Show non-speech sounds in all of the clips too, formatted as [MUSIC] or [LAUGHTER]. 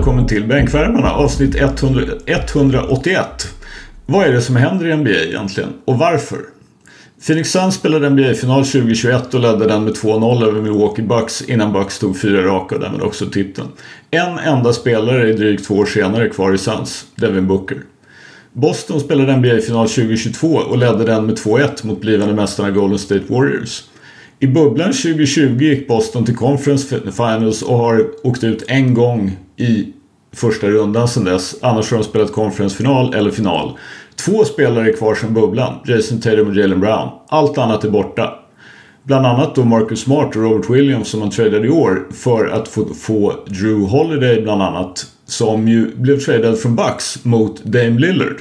Välkommen till Bänkvärmarna avsnitt 100, 181. Vad är det som händer i NBA egentligen och varför? Phoenix Suns spelade NBA-final 2021 och ledde den med 2-0 över Milwaukee Bucks innan Bucks tog fyra raka och därmed också titeln. En enda spelare är drygt två år senare kvar i Suns, Devin Booker. Boston spelade NBA-final 2022 och ledde den med 2-1 mot blivande mästarna Golden State Warriors. I bubblan 2020 gick Boston till Conference Finals och har åkt ut en gång i första rundan sedan dess. Annars har de spelat konferensfinal eller final. Två spelare är kvar sedan bubblan. Jason Tatum och Jalen Brown. Allt annat är borta. Bland annat då Marcus Smart och Robert Williams som man tradade i år för att få, få Drew Holiday bland annat. Som ju blev tradad från Bucks mot Dame Lillard.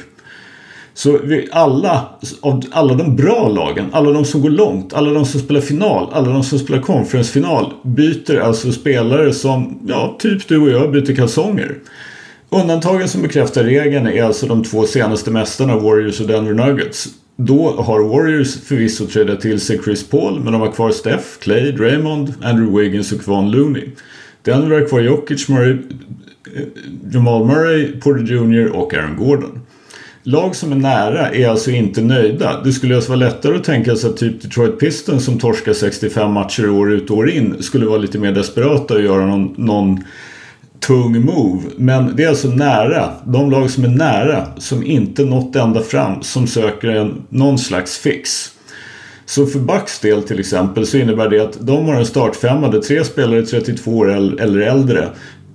Så vi alla, av alla de bra lagen, alla de som går långt, alla de som spelar final, alla de som spelar conference-final byter alltså spelare som, ja, typ du och jag byter kalsonger. Undantagen som bekräftar regeln är alltså de två senaste mästarna, Warriors och Denver Nuggets. Då har Warriors förvisso tradat till sig Chris Paul, men de har kvar Steph, Clay, Draymond, Andrew Wiggins och Kwan Looney. Denver har kvar Jokic, Murray, eh, Jamal Murray, Porter Jr och Aaron Gordon. Lag som är nära är alltså inte nöjda. Det skulle alltså vara lättare att tänka sig att typ Detroit Pistons som torskar 65 matcher år ut och år in skulle vara lite mer desperata och göra någon, någon tung move. Men det är alltså nära. De lag som är nära, som inte nått ända fram, som söker en, någon slags fix. Så för Bucks del till exempel så innebär det att de har en startfemma där tre spelare är 32 år eller äldre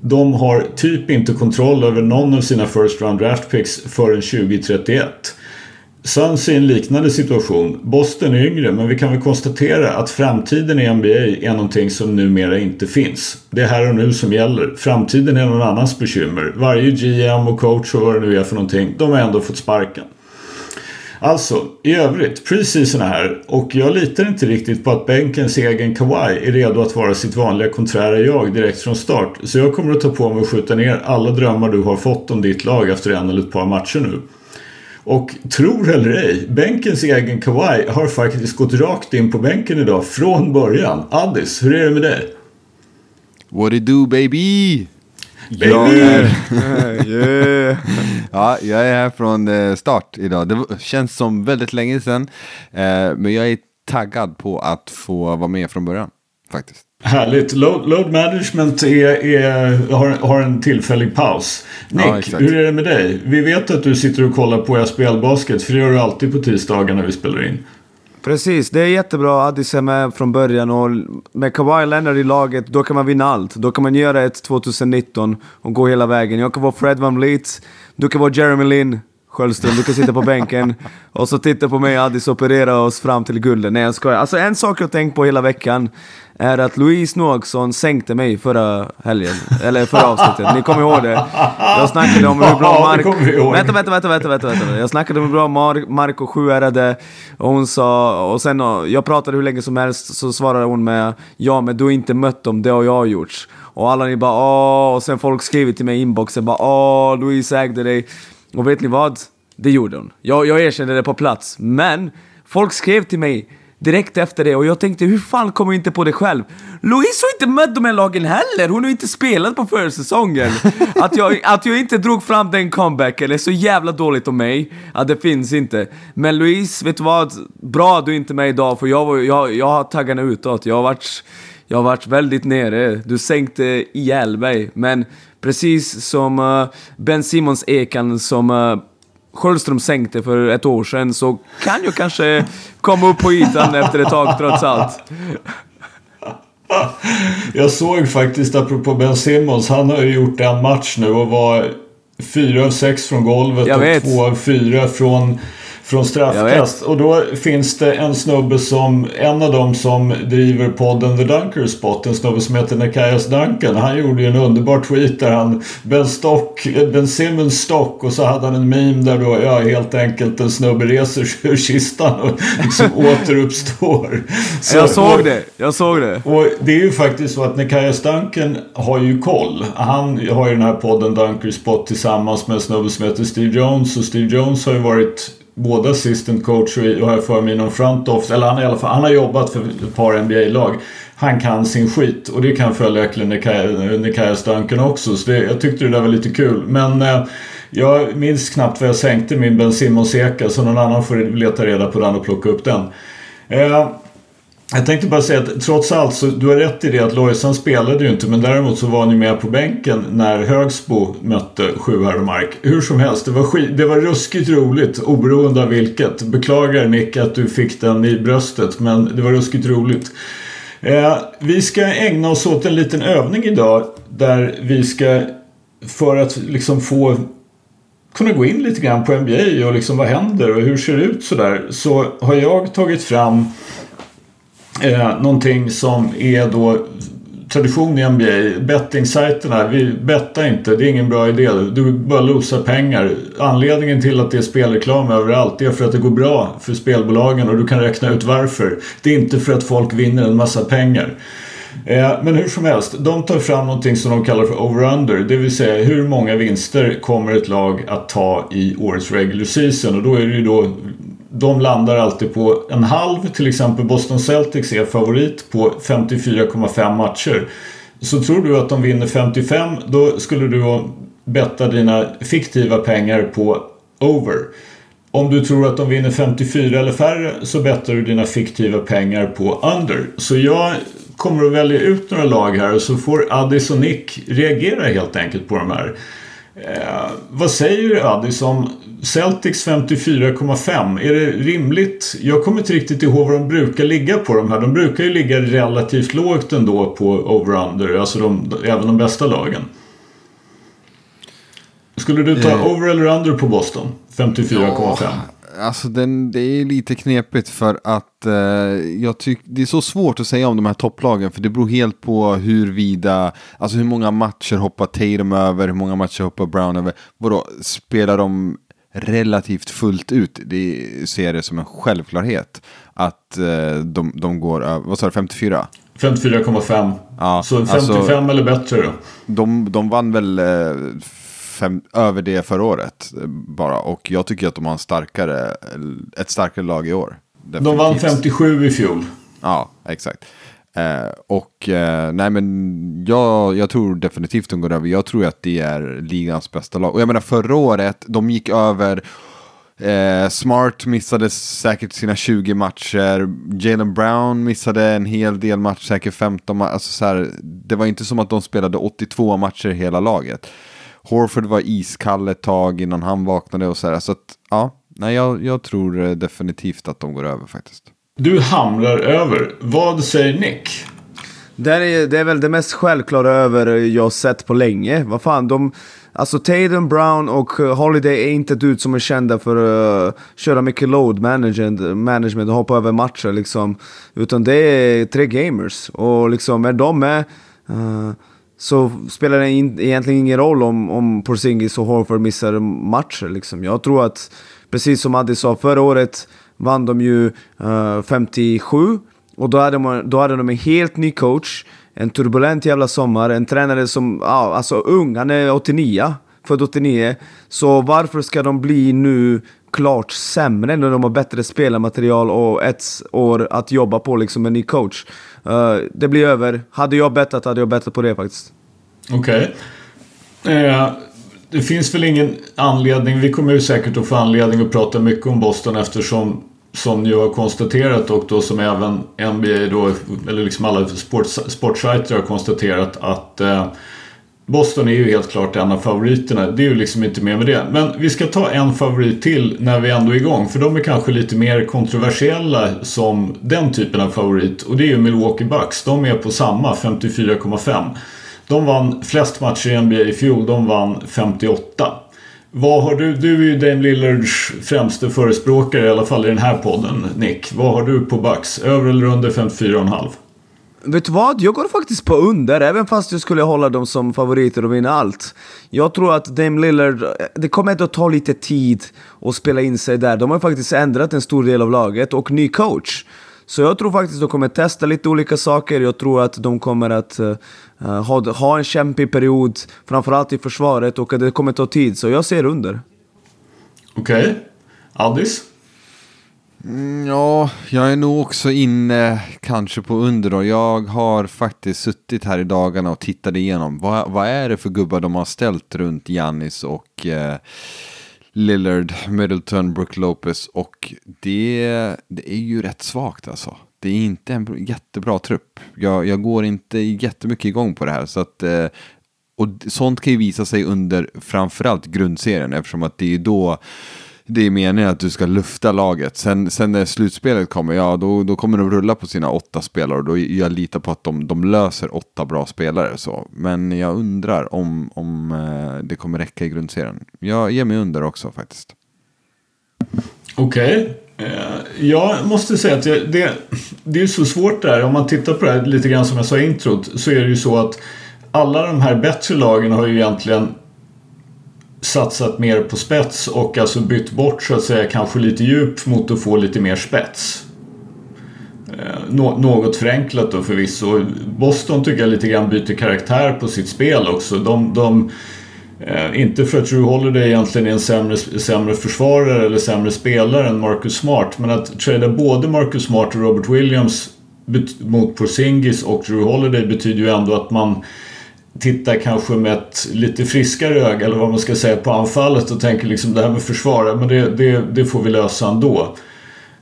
de har typ inte kontroll över någon av sina first round draft picks förrän 2031. Suns är i en liknande situation. Boston är yngre men vi kan väl konstatera att framtiden i NBA är någonting som numera inte finns. Det är här och nu som gäller. Framtiden är någon annans bekymmer. Varje GM och coach och vad det nu är för någonting, de har ändå fått sparken. Alltså, i övrigt, preseason är här och jag litar inte riktigt på att bänkens egen Kawhi är redo att vara sitt vanliga konträra jag direkt från start. Så jag kommer att ta på mig att skjuta ner alla drömmar du har fått om ditt lag efter en eller ett par matcher nu. Och tror eller ej, bänkens egen Kawhi har faktiskt gått rakt in på bänken idag från början. Addis, hur är det med dig? What it do baby? Baby! Jag [LAUGHS] är, yeah. ja, jag är här från eh, start idag. Det känns som väldigt länge sedan. Eh, men jag är taggad på att få vara med från början. Faktiskt. Härligt. Load, load management är, är, har, har en tillfällig paus. Nick, ja, hur är det med dig? Vi vet att du sitter och kollar på SBL Basket, för det gör du alltid på tisdagar när vi spelar in. Precis, det är jättebra. Addis är med från början och med Kawhi Leonard i laget, då kan man vinna allt. Då kan man göra ett 2019 och gå hela vägen. Jag kan vara Fred Van Vliet, du kan vara Jeremy Lin, Sköldström, du kan sitta på [LAUGHS] bänken och så titta på mig och Addis operera oss fram till guldet. Nej jag skojar. Alltså en sak jag tänkt på hela veckan är att Louise Noaksson sänkte mig förra helgen, eller förra avsnittet. Ni kommer ihåg det? Jag snackade om hur bra Mark... Vänta, vänta, vänta, vänta, vänta, vänta. Jag snackade om hur bra Mark, Mark och sjuärade och hon sa... Och sen, jag pratade hur länge som helst, så svarade hon med Ja, men du har inte mött dem, det har jag gjort. Och alla ni bara åh, och sen folk skriver till mig i inboxen bara åh, Louise ägde dig. Och vet ni vad? Det gjorde hon. Jag, jag erkände det på plats. Men folk skrev till mig direkt efter det och jag tänkte hur fan kommer jag inte på det själv? Louise har inte mött de här lagen heller, hon har inte spelat på försäsongen. Att jag, att jag inte drog fram den comebacken är så jävla dåligt om mig att det finns inte. Men Louise, vet du vad? Bra att du är inte är med idag för jag, jag, jag har taggarna utåt. Jag har varit, jag har varit väldigt nere. Du sänkte ihjäl mig. Men precis som uh, Ben Simons Ekan som uh, Sköldström sänkte för ett år sedan så kan jag kanske komma upp på ytan [LAUGHS] efter ett tag trots allt. Jag såg faktiskt, apropå Ben Simmons, han har ju gjort en match nu och var fyra av sex från golvet och två av fyra från från straffkast. Och då finns det en snubbe som, en av dem som driver podden The Dunker Spot, en snubbe som heter Nekias Duncan. Han gjorde ju en underbar tweet där han, Ben, Stock, ben Simmons stock och så hade han en meme där då, ja helt enkelt en snubbe reser sig ur kistan och liksom [LAUGHS] återuppstår. Så, jag såg och, det, jag såg det. Och det är ju faktiskt så att Nekias Duncan har ju koll. Han har ju den här podden Dunker Spot tillsammans med en snubbe som heter Steve Jones och Steve Jones har ju varit både assistant coach och har för mig någon front office. Eller han, i alla fall, han har jobbat för ett par NBA-lag. Han kan sin skit och det kan följaktligen Nikaias Duncan också. Så det, jag tyckte det där var lite kul. Men eh, jag minns knappt vad jag sänkte min Ben Simmons-eka så någon annan får leta reda på den och plocka upp den. Eh, jag tänkte bara säga att trots allt så du har rätt i det att Lojsan spelade ju inte men däremot så var han ju med på bänken när Högsbo mötte Sjuhäradsmark. Hur som helst, det var, skit, det var ruskigt roligt oberoende av vilket. Beklagar Nick att du fick den i bröstet men det var ruskigt roligt. Eh, vi ska ägna oss åt en liten övning idag där vi ska för att liksom få kunna gå in lite grann på NBA och liksom vad händer och hur ser det ut sådär så har jag tagit fram eh, någonting som är då tradition i NBA. Bettingsajterna, vi bettar inte. Det är ingen bra idé. Du bara losar pengar. Anledningen till att det är spelreklam överallt är för att det går bra för spelbolagen och du kan räkna ut varför. Det är inte för att folk vinner en massa pengar. Eh, men hur som helst, de tar fram någonting som de kallar för over-under. Det vill säga hur många vinster kommer ett lag att ta i årets regular season. Och då är det ju då de landar alltid på en halv. Till exempel Boston Celtics är favorit på 54,5 matcher. Så tror du att de vinner 55 då skulle du betta dina fiktiva pengar på over. Om du tror att de vinner 54 eller färre så bettar du dina fiktiva pengar på under. Så jag kommer att välja ut några lag här och så får Addis och Nick reagera helt enkelt på de här. Eh, vad säger Addis om Celtics 54,5? Är det rimligt? Jag kommer inte riktigt ihåg vad de brukar ligga på de här. De brukar ju ligga relativt lågt ändå på over-under, alltså de, även de bästa lagen. Skulle du ta eh. over eller under på Boston? 54,5? Ja, alltså den, det är lite knepigt för att eh, jag tycker det är så svårt att säga om de här topplagen för det beror helt på huruvida, alltså hur många matcher hoppar Tatum över, hur många matcher hoppar Brown över. Vadå, spelar de relativt fullt ut? Det ser det som en självklarhet att eh, de, de går över, vad sa du, 54? 54,5. Ja, så 55 alltså, eller bättre då? De, de vann väl eh, fem, över det förra året bara. Och jag tycker att de har en starkare, ett starkare lag i år. Definitivt. De vann 57 i fjol. Ja, exakt. Eh, och eh, nej men jag, jag tror definitivt de går över. Jag tror att det är ligans bästa lag. Och jag menar förra året, de gick över. Eh, Smart missade säkert sina 20 matcher. Jalen Brown missade en hel del matcher, säkert 15 matcher. Alltså så här, det var inte som att de spelade 82 matcher hela laget. Horford var iskall ett tag innan han vaknade och så här. Så att, ja, nej, jag, jag tror eh, definitivt att de går över faktiskt. Du hamrar över. Vad säger Nick? Det är, det är väl det mest självklara över jag sett på länge. Vad fan, de... Alltså Tatum, Brown och eh, Holiday är inte ett ut som är kända för att uh, köra mycket load management, management och hoppa över matcher liksom. Utan det är tre gamers. Och liksom är de med... Uh, så spelar det in, egentligen ingen roll om, om Porzingis och Horford missar matcher. Liksom. Jag tror att, precis som Addi sa, förra året vann de ju eh, uh, 57 och då hade, man, då hade de en helt ny coach, en turbulent jävla sommar, en tränare som, ja, alltså ung, han är 89, född 89. Så varför ska de bli nu klart sämre när de har bättre spelarmaterial och ett år att jobba på liksom med ny coach? Uh, det blir över. Hade jag bettat hade jag bettat på det faktiskt. Okej. Okay. Eh, det finns väl ingen anledning. Vi kommer ju säkert att få anledning att prata mycket om Boston eftersom som ni har konstaterat och då som även NBA då, eller liksom alla sports, sportsajter har konstaterat att eh, Boston är ju helt klart en av favoriterna. Det är ju liksom inte mer med det. Men vi ska ta en favorit till när vi ändå är igång. För de är kanske lite mer kontroversiella som den typen av favorit. Och det är ju Milwaukee Bucks. De är på samma, 54,5. De vann flest matcher i NBA i fjol. De vann 58. Vad har du, du är ju Dame Lillards främste förespråkare i alla fall i den här podden, Nick. Vad har du på Bucks? Över eller under 54,5? Vet du vad? Jag går faktiskt på under, även fast jag skulle hålla dem som favoriter och vinna allt. Jag tror att Dame Lillard, det kommer ändå ta lite tid att spela in sig där. De har faktiskt ändrat en stor del av laget och ny coach. Så jag tror faktiskt att de kommer testa lite olika saker. Jag tror att de kommer att uh, ha, ha en kämpig period, framförallt i försvaret, och att det kommer ta tid. Så jag ser under. Okej. Okay. Addis? Mm, ja, jag är nog också inne kanske på under då. Jag har faktiskt suttit här i dagarna och tittat igenom. Vad, vad är det för gubbar de har ställt runt Giannis och eh, Lillard, Middleton, Brook Lopez. Och det, det är ju rätt svagt alltså. Det är inte en jättebra trupp. Jag, jag går inte jättemycket igång på det här. Så att, eh, och sånt kan ju visa sig under framförallt grundserien eftersom att det är då det är meningen att du ska lufta laget. Sen, sen när slutspelet kommer, ja då, då kommer de rulla på sina åtta spelare och då jag litar på att de, de löser åtta bra spelare. Så. Men jag undrar om, om eh, det kommer räcka i grundserien. Jag ger mig under också faktiskt. Okej. Okay. Eh, jag måste säga att det, det är så svårt där. Om man tittar på det här lite grann som jag sa i introt så är det ju så att alla de här bättre lagen har ju egentligen satsat mer på spets och alltså bytt bort så att säga kanske lite djup mot att få lite mer spets. Eh, nå något förenklat då förvisso. Boston tycker jag lite grann byter karaktär på sitt spel också. De, de eh, inte för att Drew Holiday egentligen är en sämre, sämre försvarare eller sämre spelare än Marcus Smart. Men att trada både Marcus Smart och Robert Williams mot Porzingis och Drew Holiday betyder ju ändå att man tittar kanske med ett lite friskare öga eller vad man ska säga på anfallet och tänker liksom det här med försvara, men det, det, det får vi lösa ändå.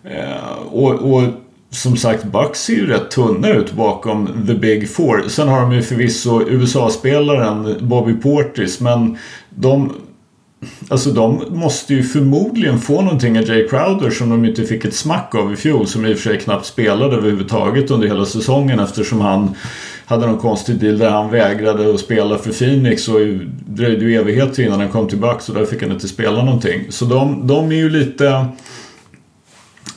Eh, och, och som sagt, Bucks ser ju rätt tunna ut bakom the big four. Sen har de ju förvisso USA-spelaren Bobby Portis, men de Alltså de måste ju förmodligen få någonting av Jay Crowder som de inte fick ett smack av i fjol. Som i och för sig knappt spelade överhuvudtaget under hela säsongen eftersom han hade någon konstig deal där han vägrade att spela för Phoenix och dröjde ju evigheter innan han kom tillbaka så där fick han inte spela någonting. Så de, de är ju lite...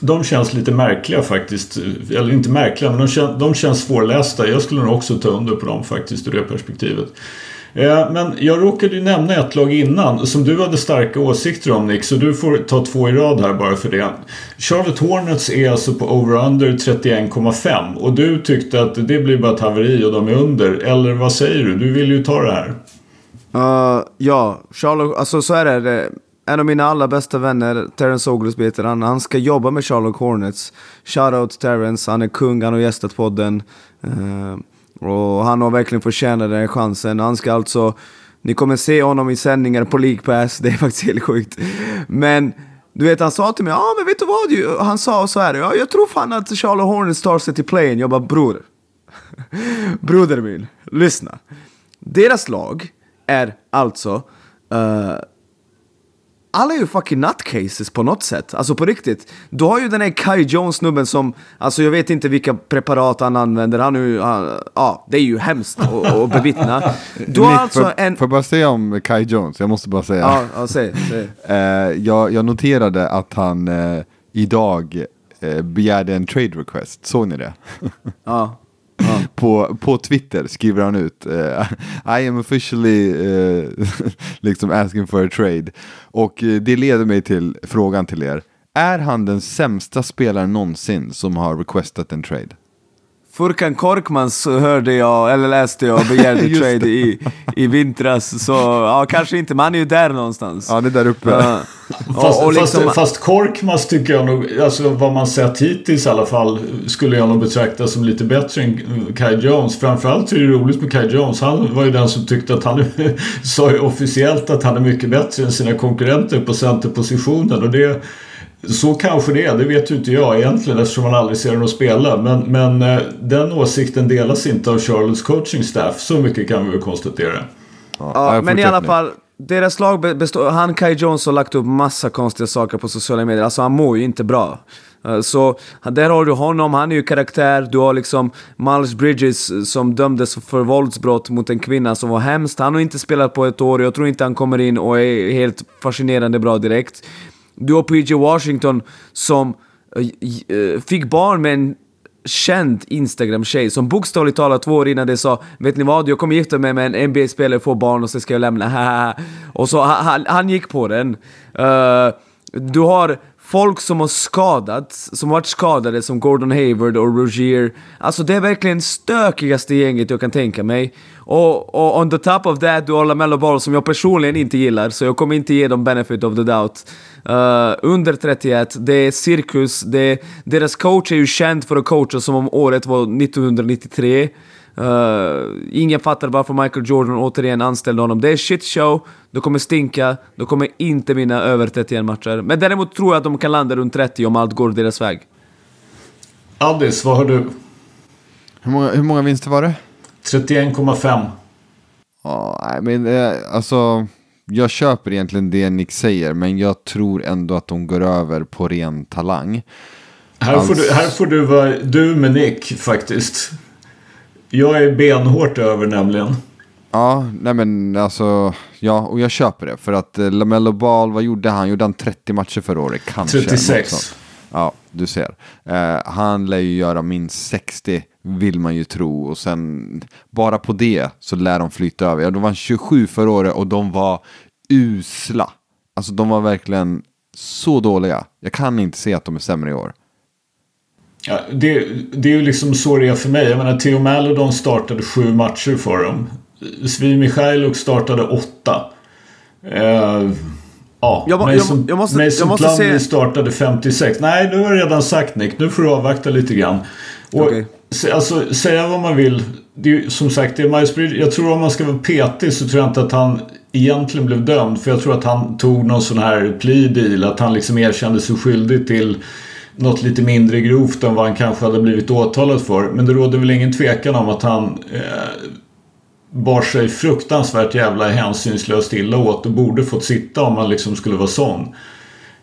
De känns lite märkliga faktiskt. Eller inte märkliga men de, kän, de känns svårlästa. Jag skulle nog också ta under på dem faktiskt ur det perspektivet. Men jag råkade ju nämna ett lag innan som du hade starka åsikter om Nick, så du får ta två i rad här bara för det. Charlotte Hornets är alltså på over-under 31,5 och du tyckte att det blir bara ett haveri och de är under. Eller vad säger du? Du vill ju ta det här. Uh, ja, Charlotte, alltså så är det. En av mina allra bästa vänner, Terence Oglesby heter han, han ska jobba med Charlotte Hornets. Shoutout Terence, han är kung, han har gästat podden. Uh, och han har verkligen förtjänat den chansen. Han ska alltså... Ni kommer se honom i sändningar på League Pass, [LAUGHS] det är faktiskt helt sjukt. Men du vet, han sa till mig, ja ah, men vet du vad? Han sa så här, ja, jag tror fan att Charlotte Hornets tar sig till playen. Jag bara, bror. [LAUGHS] Broder min, lyssna. Deras lag är alltså uh, alla är ju fucking nutcases på något sätt. Alltså på riktigt. Du har ju den här Kai Jones-snubben som, alltså jag vet inte vilka preparat han använder. Han är ju, ja, det är ju hemskt att bevittna. Du har Nick, alltså för, en... Får jag bara säga om Kai Jones? Jag måste bara säga. Ja, ja säg. säg. uh, jag, jag noterade att han uh, idag uh, begärde en trade request. Såg ni det? ja. [LAUGHS] På, på Twitter skriver han ut uh, I am officially uh, [LAUGHS] liksom asking for a trade. Och uh, det leder mig till frågan till er. Är han den sämsta spelaren någonsin som har requestat en trade? Furkan Korkmans hörde jag, eller läste jag, begärde [LAUGHS] trade i, i vintras. Så ja, kanske inte, men han är ju där någonstans. Ja, det är där uppe. Ja. fast, och, och liksom... fast, fast Korkmaz tycker jag nog, alltså vad man sett hittills i alla fall, skulle jag nog betrakta som lite bättre än Kai Jones. Framförallt är det roligt med Kai Jones. Han var ju den som tyckte att han [LAUGHS] sa ju officiellt att han är mycket bättre än sina konkurrenter på centerpositionen. Och det så kanske det är, det vet ju inte jag egentligen eftersom man aldrig ser honom spela. Men, men eh, den åsikten delas inte av Charlottes coaching staff. Så mycket kan vi väl konstatera. Ja, men i alla fall, deras lag består... Han Kai Jones har lagt upp massa konstiga saker på sociala medier. Alltså han mår ju inte bra. Eh, så där har du honom, han är ju karaktär. Du har liksom Miles Bridges som dömdes för våldsbrott mot en kvinna som var hemskt. Han har inte spelat på ett år, jag tror inte han kommer in och är helt fascinerande bra direkt. Du har PJ Washington som eh, eh, fick barn med en känd Instagram-tjej som bokstavligt talat två år innan det sa Vet ni vad, jag kommer gifta mig med en NBA-spelare, få barn och sen ska jag lämna, [LAUGHS] Och så han, han gick på den. Uh, du har folk som har skadats, som varit skadade som Gordon Hayward och Rogier. Alltså det är verkligen stökigaste gänget jag kan tänka mig. Och, och on the top of that, du har LaMelo Ball som jag personligen inte gillar, så jag kommer inte ge dem benefit of the doubt. Uh, under 31, det är cirkus, det, deras coach är ju känd för att coacha som om året var 1993. Uh, ingen fattar varför Michael Jordan återigen anställde honom. Det är shit show, de kommer stinka, de kommer inte vinna över 31 matcher. Men däremot tror jag att de kan landa runt 30 om allt går deras väg. Addis, vad har du? Hur många, hur många vinster var det? 31,5. Ja, men eh, alltså, jag köper egentligen det Nick säger, men jag tror ändå att de går över på ren talang. Här, får du, här får du vara du med Nick faktiskt. Jag är benhårt över nämligen. Ja, nej men alltså, ja, och jag köper det. För att eh, LaMelo Ball, vad gjorde han? Gjorde han 30 matcher förra året? Kanske. 36. Ja, du ser. Eh, han lär ju göra minst 60, vill man ju tro. Och sen, bara på det så lär de flyta över. Ja, de var 27 förra året och de var usla. Alltså de var verkligen så dåliga. Jag kan inte se att de är sämre i år. Ja, det, det är ju liksom så det är för mig. Jag menar, Theo Maledon startade sju matcher för dem. Svi Mikhailuk startade åtta. Eh, ja, Jag Mason, jag- jag måste- Mason jag måste se- startade 56. Nej, nu har jag redan sagt Nick. Nu får du avvakta lite grann. Och, Okej. Alltså, säga vad man vill. Det är, som sagt, det är Miles Bridges. Jag tror om man ska vara petig så tror jag inte att han egentligen blev dömd. För jag tror att han tog någon sån här plea deal. Att han liksom erkände sig skyldig till något lite mindre grovt än vad han kanske hade blivit åtalad för. Men det råder väl ingen tvekan om att han eh, bar sig fruktansvärt jävla hänsynslöst illa åt och borde fått sitta om han liksom skulle vara sån.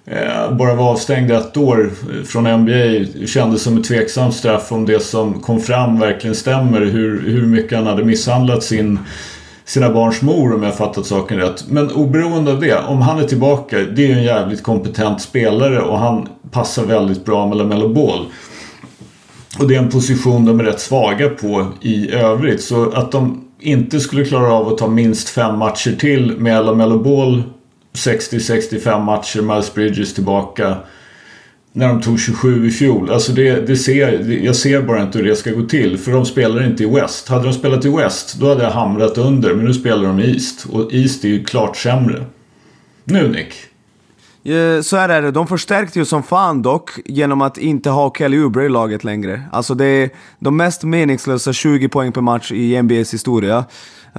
Eh, bara vara avstängd ett år eh, från NBA kändes som ett tveksamt straff om det som kom fram verkligen stämmer. Hur, hur mycket han hade misshandlat sin, sina barns mor om jag fattat saken rätt. Men oberoende av det, om han är tillbaka, det är ju en jävligt kompetent spelare och han passar väldigt bra med LaMelo Ball. Och det är en position de är rätt svaga på i övrigt. Så att de inte skulle klara av att ta minst fem matcher till med LaMelo Ball 60-65 matcher, Miles Bridges tillbaka när de tog 27 i fjol. Alltså det, det ser, jag ser bara inte hur det ska gå till. För de spelar inte i West. Hade de spelat i West då hade jag hamrat under. Men nu spelar de i East. Och East är ju klart sämre. Nu Nick. Eh, så här är det, de förstärkte ju som fan dock genom att inte ha Kelly Oubre i laget längre. Alltså det är de mest meningslösa 20 poäng per match i NBAs historia.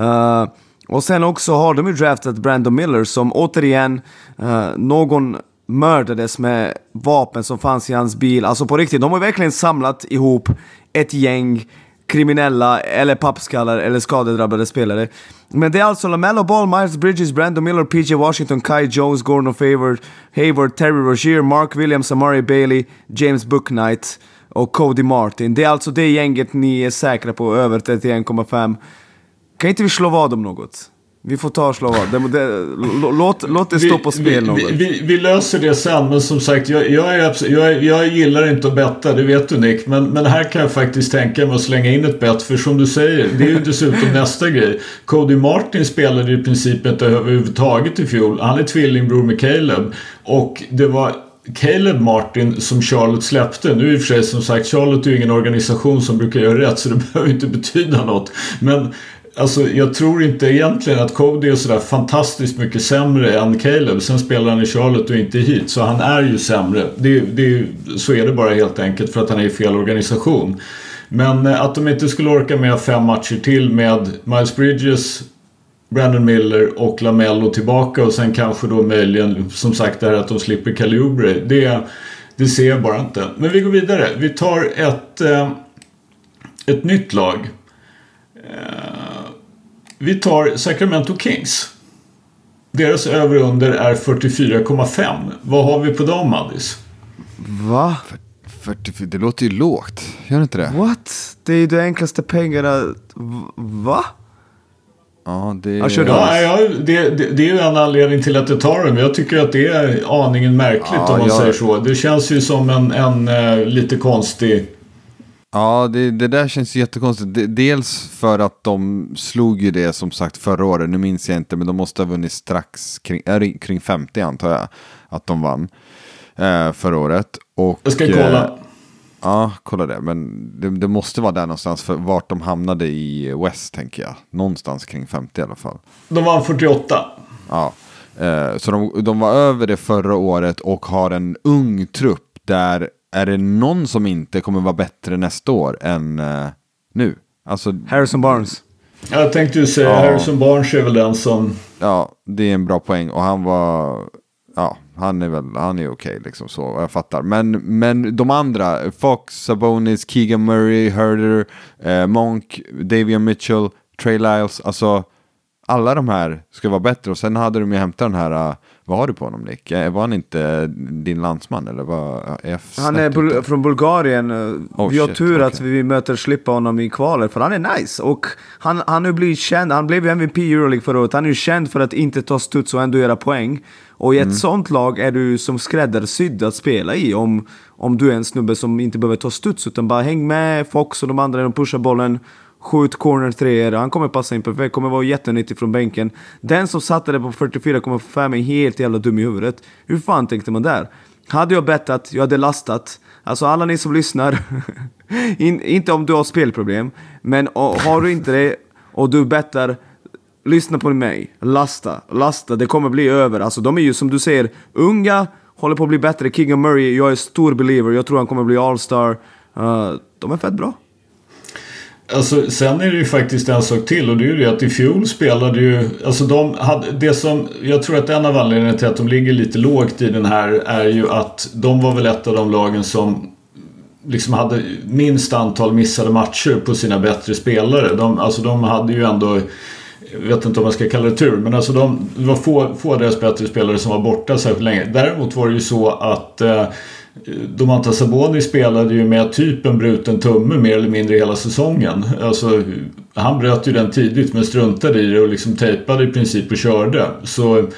Uh, och sen också har de ju draftat Brandon Miller som återigen, eh, någon mördades med vapen som fanns i hans bil. Alltså på riktigt, de har verkligen samlat ihop ett gäng kriminella eller pappskallar eller skadedrabbade spelare. Men det är alltså LaMelo Ball, Miles Bridges, Brandon Miller, PJ Washington, Kai Jones, Gordon Favor, Hayward, Terry Rozier, Mark Williams, Amari Bailey, James Booknight och Cody Martin. Det är alltså det gänget ni är säkra på över 31,5. Kan inte vi slå vad om något? Vi får ta och slå vad. Det, det, låt, låt det stå på spel något. vi, vi, vi löser det sen. Men som sagt, jag, jag, är, jag, jag gillar inte att betta. Det vet du Nick. Men, men här kan jag faktiskt tänka mig att slänga in ett bett. För som du säger, det är ju dessutom [LAUGHS] nästa grej. Cody Martin spelade i princip inte överhuvudtaget i fjol. Han är tvillingbror med Caleb. Och det var Caleb Martin som Charlotte släppte. Nu i och för sig som sagt, Charlotte är ju ingen organisation som brukar göra rätt. Så det [LAUGHS] behöver inte betyda något. Men Alltså jag tror inte egentligen att Cody är sådär fantastiskt mycket sämre än Caleb. Sen spelar han i Charlotte och inte hit. Så han är ju sämre. Det, det, så är det bara helt enkelt för att han är i fel organisation. Men eh, att de inte skulle orka med fem matcher till med Miles Bridges, Brandon Miller och Lamello tillbaka och sen kanske då möjligen som sagt det här att de slipper Calibre. Det, det ser jag bara inte. Men vi går vidare. Vi tar ett, eh, ett nytt lag. Eh, vi tar Sacramento Kings. Deras över och under är 44,5. Vad har vi på dem Addis? Va? 44, det låter ju lågt, gör det inte det? What? Det är ju de enklaste pengarna. Va? Ja, det Ja, kör du. Ja, ja, det, det, det är ju en anledning till att jag tar dem. Jag tycker att det är aningen märkligt Ja, om man jag- säger så. Det känns ju som en, en eh, lite konstig... Ja, det, det där känns jättekonstigt. De- Dels för att de slog ju det som sagt förra året. Nu minns jag inte, men de måste ha vunnit strax kring, äh, kring 50 antar jag. Att de vann eh, förra året. Och, Jag ska eh, kolla. Ja, kolla det. Men det, det måste vara där någonstans. För vart de hamnade i West tänker jag. Någonstans kring 50 i alla fall. De vann 48. Ja, Eh, så de, de var över det förra året och har en ung trupp där är det någon som inte kommer vara bättre nästa år än eh, nu? Alltså, Harrison Barnes. Jag tänkte ju säga Ja. Harrison Barnes är väl den som... ja, det är en bra poäng och han var, ja, han är väl, han är okej liksom så, jag fattar. Men, men de andra, Fox, Sabonis, Keegan Murray, Herder, eh, Monk, Davion Mitchell, Trey Lyles, alltså alla de här ska vara bättre och sen hade de ju hämtat den här, uh, vad har du på honom Nick? Eh, Var han inte din landsman eller vad? Jag Han är bul- från Bulgarien. Oh, vi har shit, tur att okej. vi möter slippa honom i kvalet, för han är nice. Och han, han har blivit känd, han blev MVP i Euroleague förra året. Han är ju känd för att inte ta studs och ändå göra poäng. Och i ett sånt lag är du som skräddarsydd att spela i om, om du är en snubbe som inte behöver ta studs utan bara häng med Fox och de andra, de pushar bollen. Skjut corner treor, han kommer passa in perfekt, kommer vara jättenyttig från bänken. Den som satte det på 44,5 är helt jävla dum i huvudet. Hur fan tänkte man där? Hade jag bettat, jag hade lastat. Alltså alla ni som lyssnar, [LAUGHS] in, inte om du har spelproblem, men och, har du inte det och du bettar, lyssna på mig. Lasta, lasta, det kommer bli över. Alltså de är ju som du säger, unga, håller på att bli bättre. King Murray, jag är stor believer, jag tror han kommer bli all-star. Uh, de är fett bra. Alltså, sen är det ju faktiskt en sak till och det är ju det att i fjol spelade ju... Alltså de hade, det som... Jag tror att en av anledningarna till att de ligger lite lågt i den här är ju att de var väl ett av de lagen som liksom hade minst antal missade matcher på sina bättre spelare. De, alltså de hade ju ändå... Jag vet inte om man ska kalla det tur, men alltså de, det var få, få av deras bättre spelare som var borta särskilt länge. Däremot var det ju så att eh, Domantas Sabonis spelade ju med typ en bruten tumme mer eller mindre hela säsongen. Alltså, han bröt ju den tidigt men struntade i det och liksom tejpade i princip och körde. Så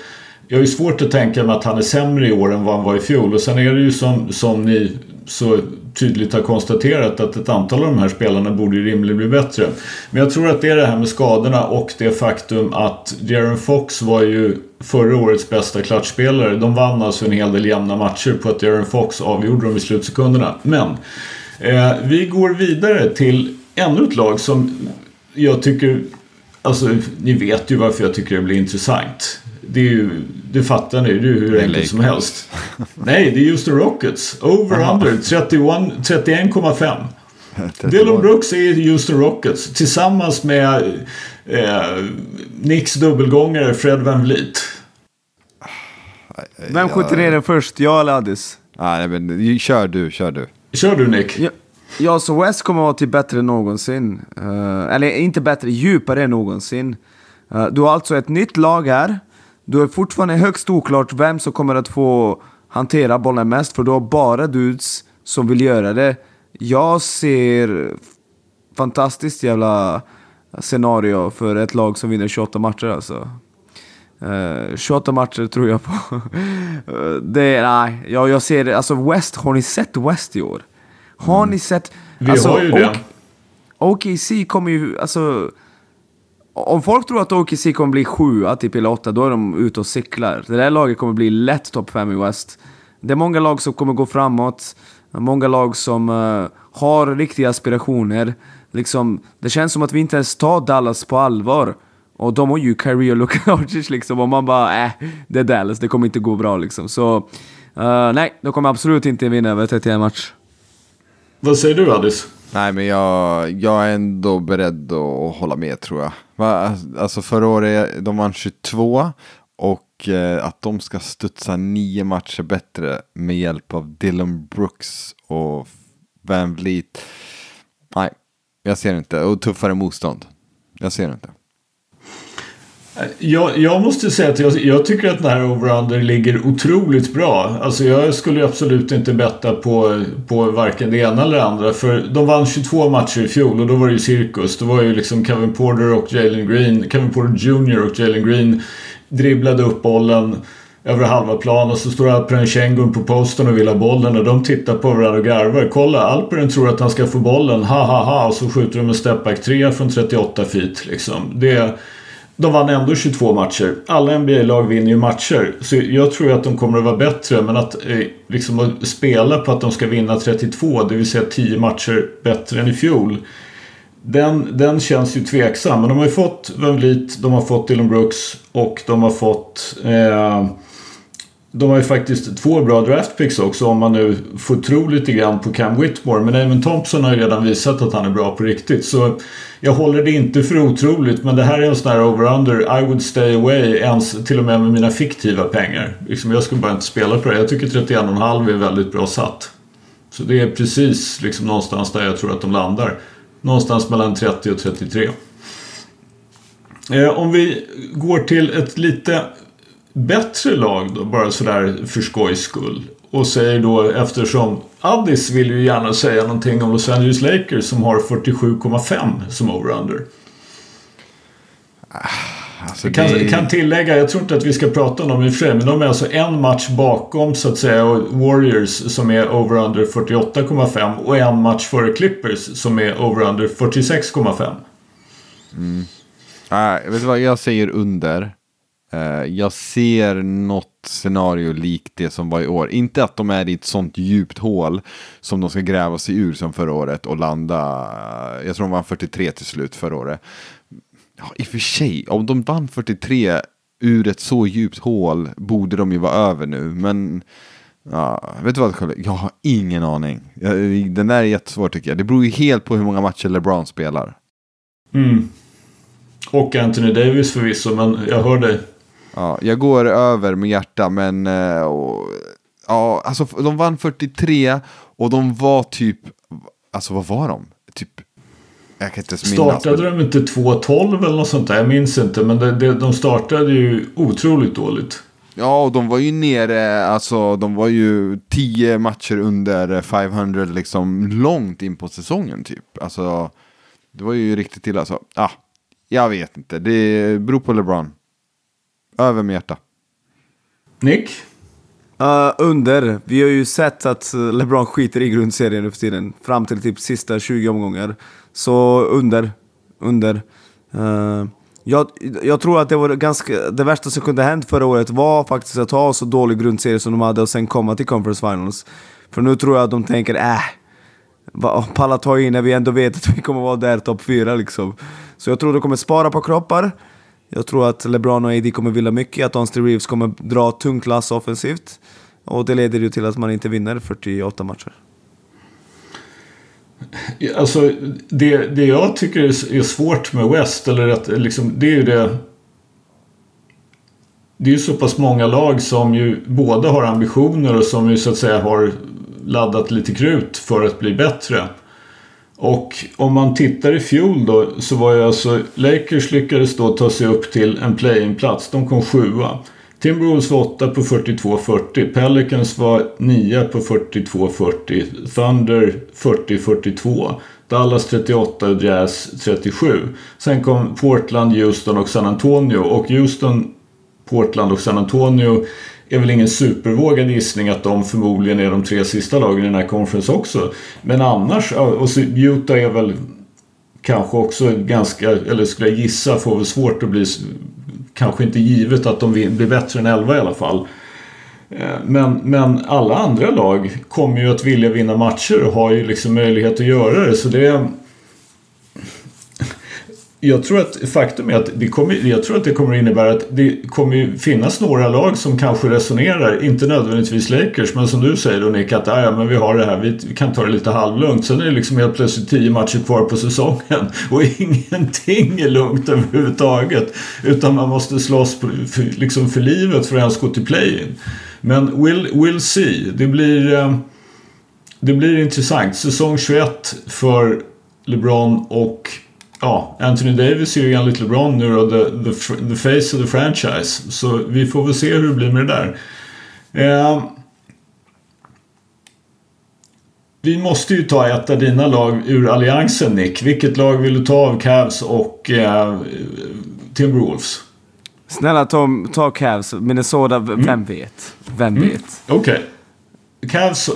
jag har ju svårt att tänka mig att han är sämre i år än vad han var i fjol. Och sen är det ju som, som ni så tydligt har konstaterat att ett antal av de här spelarna borde rimligen bli bättre. Men jag tror att det är det här med skadorna och det faktum att Jaron Fox var ju förra årets bästa klatschspelare. De vann alltså en hel del jämna matcher på att Jaron Fox avgjorde dem i slutsekunderna. Men eh, vi går vidare till ännu ett lag som jag tycker Alltså, ni vet ju varför jag tycker det blir intressant. Det, är ju, det fattar ni, det är ju hur enkelt som helst. [LAUGHS] Nej, det är just the Rockets. Over-under 31 31,5. Dylan Brooks är Houston Rockets tillsammans med eh, Knicks dubbelgångare Fred Van Vliet. Vem skjuter ner den först? Jag eller Addis? Nej, men kör du, kör du. Kör du Nick? Ja, ja, så West kommer att vara till bättre än någonsin. Eh, eller inte bättre, djupare än någonsin. Eh, du har alltså ett nytt lag här. Du är fortfarande högst oklart vem som kommer att få hantera bollen mest, för du har bara dudes som vill göra det. Jag ser fantastiskt jävla scenario för ett lag som vinner 28 matcher alltså. Uh, 28 matcher tror jag på. Eh, [LAUGHS] det, nej, jag, jag ser det. Alltså West, har ni sett West i år? Har ni sett... Vi alltså, har ju det. OK- OKC kommer ju, alltså... Om folk tror att OKC kommer bli sjua, typ eller åtta, då är de ute och cyklar. Det där laget kommer bli lätt topp fem i West. Det är många lag som kommer gå framåt. Många lag som uh, har riktiga aspirationer. Liksom, det känns som att vi inte ens tar Dallas på allvar. Och de har ju Kyrie och Luka [LAUGHS] Doncic liksom. Och man bara, äh, det är Dallas, det kommer inte gå bra liksom. Så, uh, nej, de kommer absolut inte vinna över 31 match. Vad säger du Addis? Nej, men jag, jag är ändå beredd att hålla med tror jag. Va? Alltså förra året, de vann 22 och eh, att de ska studsa nio matcher bättre med hjälp av Dylan Brooks och Van Vliet. Nej, jag ser inte. Och tuffare motstånd. Jag ser inte. Jag, jag måste säga att jag, jag tycker att den här overunder ligger otroligt bra. Alltså jag skulle absolut inte betta på, på varken det ena eller det andra. För de vann 22 matcher i fjol och då var det ju cirkus. Då var ju liksom Kevin Porter och Jalen Green, Kevin Porter Jr och Jalen Green dribblade upp bollen över halva plan och så står Alperen Schengen på posten och vill ha bollen och de tittar på varandra och garvar. Kolla, Alperen tror att han ska få bollen, ha ha ha och så skjuter de en stepback 3 från 38 feet liksom. Det, de vann ändå 22 matcher. Alla NBA-lag vinner ju matcher. Så jag tror att de kommer att vara bättre. Men att eh, liksom att spela på att de ska vinna 32, det vill säga 10 matcher bättre än i fjol. Den, den känns ju tveksam. Men de har ju fått Van de har fått Dylan Brooks och de har fått... Eh, de har ju faktiskt två bra draftpicks också om man nu får tro lite grann på Cam Whitmore. Men även Thompson har ju redan visat att han är bra på riktigt. Så jag håller det inte för otroligt. Men det här är en sån här over-under. I would stay away ens till och med med mina fiktiva pengar. Liksom jag skulle bara inte spela på det. Jag tycker 31,5 är väldigt bra satt. Så det är precis liksom någonstans där jag tror att de landar. Någonstans mellan 30 och 33. Eh, om vi går till ett lite bättre lag då, bara sådär för skojs skull. Och säger då eftersom Addis vill ju gärna säga någonting om Los Angeles Lakers som har 47,5 som over-under. Alltså kan, det... kan tillägga, jag tror inte att vi ska prata om dem i och för sig, men de är alltså en match bakom så att säga Warriors som är over-under 48,5 och en match före Clippers som är over-under 46,5. Mm. Äh, vet du vad, jag säger under. Eh, jag ser något scenario likt det som var i år. Inte att de är i ett sånt djupt hål som de ska gräva sig ur som förra året och landa. Eh, jag tror de vann 43 till slut förra året. Ja, i och för sig, om de vann 43 ur ett så djupt hål borde de ju vara över nu. Men ja, vet du vad, jag har ingen aning. Den där är jättesvår tycker jag. Det beror ju helt på hur många matcher LeBron spelar. Mm. Och Anthony Davis förvisso, men jag hör dig. Ja, jag går över med hjärta, men eh, och, ja, alltså de vann 43 och de var typ, alltså vad var de? Typ, jag kan inte minnas. Startade de inte 2-12 eller något sånt där? Jag minns inte, men det, det, de startade ju otroligt dåligt. Ja, och de var ju nere, alltså de var ju 10 matcher under 500 liksom långt in på säsongen typ. Alltså, det var ju riktigt illa. Alltså, ah, jag vet inte, det beror på LeBron. Över med hjärta. Nick? Uh, under. Vi har ju sett att LeBron skiter i grundserien nu för tiden. Fram till typ sista 20 omgångar. Så under. Under. Uh, jag, jag tror att det var ganska... Det värsta som kunde hänt förra året var faktiskt att ha så dålig grundserie som de hade och sen komma till Conference Finals. För nu tror jag att de tänker äh, palla ta in när vi ändå vet att vi kommer vara där topp 4 liksom. Så jag tror de kommer spara på kroppar. Jag tror att LeBron och AD kommer vilja mycket, att Austin Reeves kommer dra tungt lass offensivt. Och det leder ju till att man inte vinner 48 matcher. Alltså, det, det jag tycker är svårt med West, eller att, liksom, det är ju det... Det är ju så pass många lag som ju både har ambitioner och som ju så att säga har laddat lite krut för att bli bättre. Och om man tittar i fjol då så var ju alltså Lakers lyckades då ta sig upp till en play-in-plats. De kom sjua. Timberwolves var 8 på 42-40. Pelicans var 9 på 42-40. Thunder 40-42. Dallas 38 och Jazz 37. Sen kom Portland, Houston och San Antonio. Och Houston, Portland och San Antonio är väl ingen supervågad gissning att de förmodligen är de tre sista lagen i den här conference också. Men annars, och så Utah är väl kanske också ganska, eller skulle jag gissa, får väl svårt att bli, kanske inte givet att de blir bättre än 11 i alla fall. Eh, men, men alla andra lag kommer ju att vilja vinna matcher och har ju liksom möjlighet att göra det. Så det jag tror att faktum är att det kommer, jag tror att det kommer att innebära att det kommer finnas några lag som kanske resonerar, inte nödvändigtvis Lakers, men som du säger då Nick, att ah, ja, men vi har det här, vi kan ta det lite halvlugnt. Sen är det liksom helt plötsligt tio matcher kvar på säsongen [LAUGHS] och ingenting är lugnt överhuvudtaget. Utan man måste slåss för, liksom för livet för att ens gå till play-in. Men we'll, we'll see. Det blir, eh, det blir intressant. Säsong 21 för LeBron och ja, Anthony Davis är ju enligt LeBron nu då the, the, the face of the franchise. Så vi får väl se hur det blir med det där. Eh, vi måste ju ta ett av dina lag ur alliansen Nick. Vilket lag vill du ta av Cavs och eh, Timberwolves? Snälla ta, ta Cavs. Minnesota, vem mm. vet? Vem mm. vet? Okej. Okay. Cavs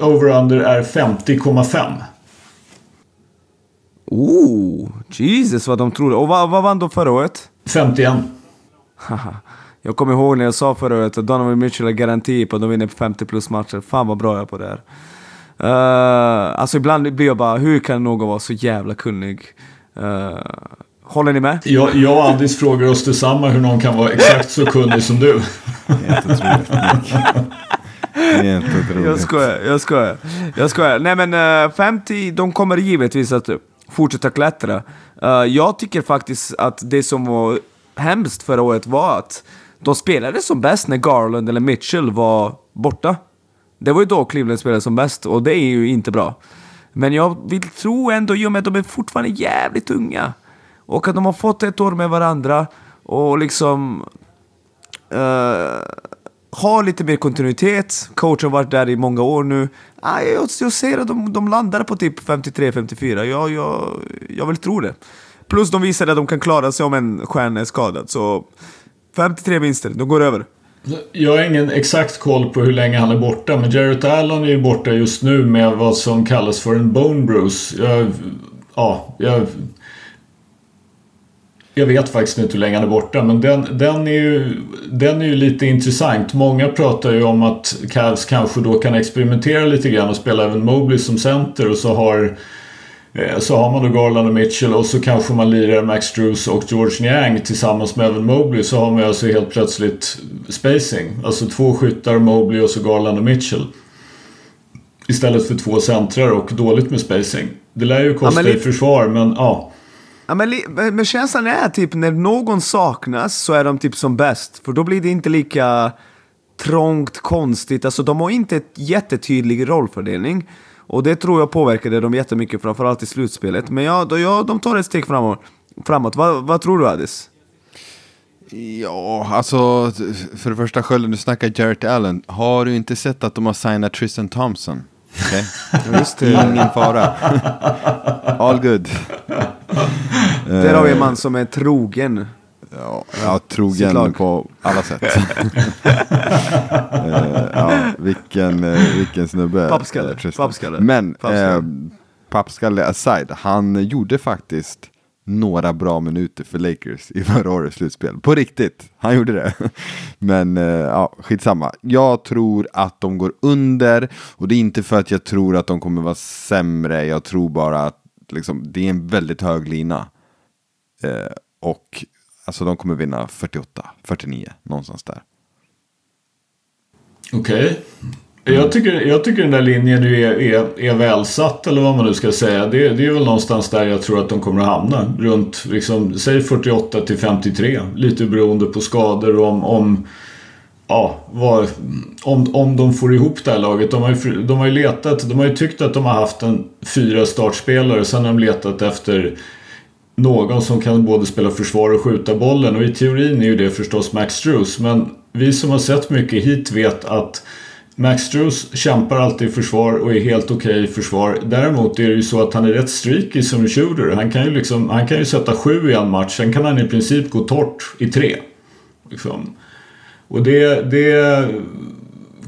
over-under är 50,5. Oh, Jesus vad de trodde. Och vad, vad vann de förra året? 51. jag kommer ihåg när jag sa förra året att Donovan Mitchell har garanti på att de vinner 50 plus matcher. Fan vad bra jag är på det här. Uh, alltså ibland blir jag bara, hur kan någon vara så jävla kunnig? Uh, håller ni med? Jag, jag och Andis frågar oss detsamma hur någon kan vara exakt så kunnig som du. Helt otroligt. Helt otroligt. Jag skojar, jag skojar. Jag skojar. Nej men uh, 50, de kommer givetvis att fortsätta klättra. Uh, jag tycker faktiskt att det som var hemskt förra året var att de spelade som bäst när Garland eller Mitchell var borta. Det var ju då Cleveland spelade som bäst och det är ju inte bra. Men jag vill tro ändå, i och med att de är fortfarande jävligt unga och att de har fått ett år med varandra och liksom uh, har lite mer kontinuitet. Coachen har varit där i många år nu. Ah, jag, jag ser att de, de landar på typ 53-54. Jag, jag, jag vill tro det. Plus de visade att de kan klara sig om en stjärna är skadad. Så 53 vinster, de går över. Jag har ingen exakt koll på hur länge han är borta, men Jarrett Allen är ju borta just nu med vad som kallas för en bone bruise. Jag, ja, jag, jag vet faktiskt inte hur länge han är borta, men den, den, är ju, den är ju lite intressant. Många pratar ju om att Cavs kanske då kan experimentera lite grann och spela även Mobley som center och så har Eh, så har man då Garland och Mitchell och så kanske man lirar Max Drews och George Niang tillsammans med Evan Mobley så har man alltså helt plötsligt spacing. Alltså två skyttar, Mobley och så Garland och Mitchell. Istället för två centrar och dåligt med spacing. Det lär ju kosta ja, i försvar men ja. Ja, men, men känslan är typ när någon saknas så är de typ som bäst. För då blir det inte lika trångt, konstigt. Alltså de har inte ett jättetydlig rollfördelning. Och det tror jag påverkade dem jättemycket, framförallt i slutspelet. Men ja, då, ja de tar ett steg framåt. framåt. Vad, vad tror du Adis? Ja, alltså för det första Skölden, du snackar Jarrett Allen. Har du inte sett att de har signat Tristan Thompson? Okay. just det. Ingen fara. All good. Där har vi en man som är trogen. Ja, ja trogen på alla sätt. uh, [LAUGHS] ja, vilken, uh, vilken snubbe. Pappskalle. Pappskalle. Men, pappskalle. Uh, pappskalle aside, han gjorde faktiskt några bra minuter för Lakers i förra årets slutspel. På riktigt, han gjorde det. [LAUGHS] Men eh, ja, skitsamma. Jag tror att de går under och det är inte för att jag tror att de kommer vara sämre. Jag tror bara att liksom, det är en väldigt hög lina. Eh, och Alltså de kommer vinna 48, 49, någonstans där. Okej. Okay. Jag, tycker, jag tycker den där linjen är, är, är välsatt eller vad man nu ska säga. Det, det är väl någonstans där jag tror att de kommer att hamna. Runt, liksom, säg 48 till 53. Lite beroende på skador och om, om ja, vad, om, om de får ihop det här laget. De har, ju, de har ju letat, de har ju tyckt att de har haft en fyra startspelare. Sen har de letat efter någon som kan både spela försvar och skjuta bollen och i teorin är ju det förstås Max Drews men vi som har sett mycket hit vet att Max Drews kämpar alltid i försvar och är helt okej okay i försvar. Däremot är det ju så att han är rätt streaky som shooter. Han kan ju, liksom, han kan ju sätta sju i en match, sen kan han i princip gå torrt i tre. Liksom. Och det, det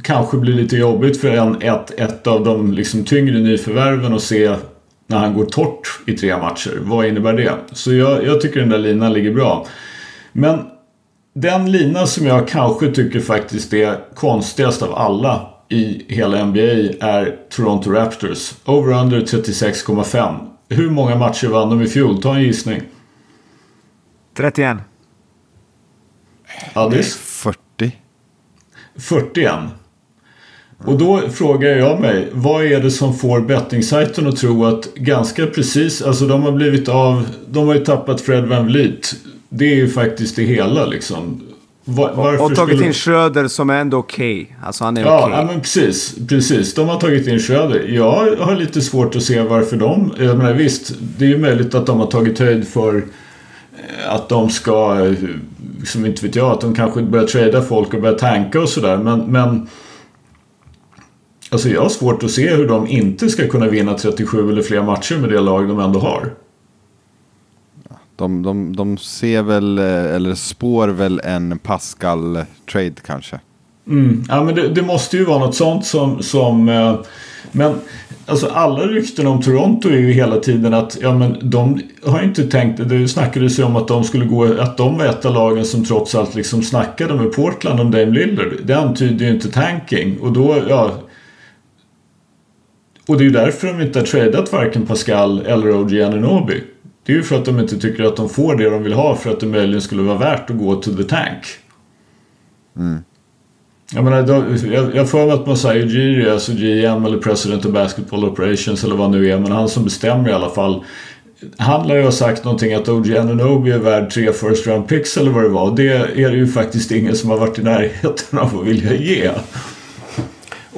kanske blir lite jobbigt för en, ett, ett av de liksom tyngre nyförvärven att se när han går torrt i tre matcher. Vad innebär det? Så jag, jag tycker den där linan ligger bra. Men den lina som jag kanske tycker faktiskt är konstigast av alla i hela NBA är Toronto Raptors. Over-under 36,5. Hur många matcher vann de i fjol? Ta en gissning. 31. Addis? 40. 41. Och då frågar jag mig, vad är det som får bettingsajten att tro att ganska precis, alltså de har blivit av, de har ju tappat Fred Van Vliet. Det är ju faktiskt det hela liksom. Var, och tagit skulle... in Schröder som är ändå okej. Okay. Alltså han är ja, okej. Okay. Ja, men precis. Precis. De har tagit in Schröder. Jag har lite svårt att se varför de... Jag menar visst, det är ju möjligt att de har tagit höjd för eh, att de ska, som inte vet jag, att de kanske börjar trada folk och börjar tanka och sådär. Men, men Alltså jag har svårt att se hur de inte ska kunna vinna 37 eller fler matcher med det lag de ändå har. De, de, de ser väl, eh, eller spår väl en Pascal-trade kanske. Mm. Ja men det, det, måste ju vara något sånt som... som eh, men alltså alla rykten om Toronto är ju hela tiden att ja, men de har inte tänkt... Det snackades ju om att de skulle gå... Att de var ett av lagen som trots allt liksom snackade med Portland om Dame Lillard. Det antyder ju inte tanking. Och då, ja Och det är ju därför de inte har tradat varken Pascal eller OG Ananobi. Det är ju för att de inte tycker att de får det de vill ha för att det möjligen skulle vara värt att gå to the tank. Mm. Jag menar, jag, jag får mig att Masai Ujiri, alltså GM eller President of Basketball Operations eller vad nu är, men han som bestämmer i alla fall. Han lär ju ha sagt någonting att OG Anunoby är värd tre first round picks eller vad det var. Det är det ju faktiskt ingen som har varit i närheten av att vilja ge.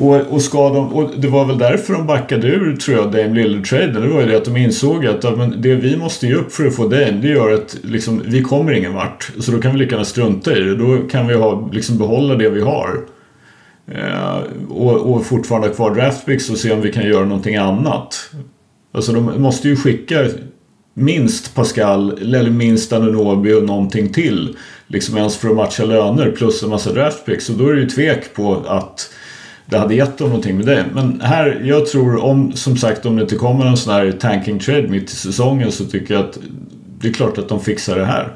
Och, och, ska de, och det var väl därför de backade ur tror jag Dame Lillard-traden. Det var ju det att de insåg att ja, men det vi måste ge upp för att få Dame det gör att liksom, vi kommer ingen vart. Så då kan vi lika gärna strunta i det. Då kan vi ha, liksom, behålla det vi har. Eh, och, och fortfarande ha kvar draftpicks och se om vi kan göra någonting annat. Alltså de måste ju skicka minst Pascal eller minst Anunobi och någonting till. Liksom ens för att matcha löner plus en massa draftpicks. Och då är det ju tvek på att det hade gett dem någonting med det. Men här, jag tror om, som sagt, om det inte kommer någon sån här tanking trade mitt i säsongen så tycker jag att det är klart att de fixar det här.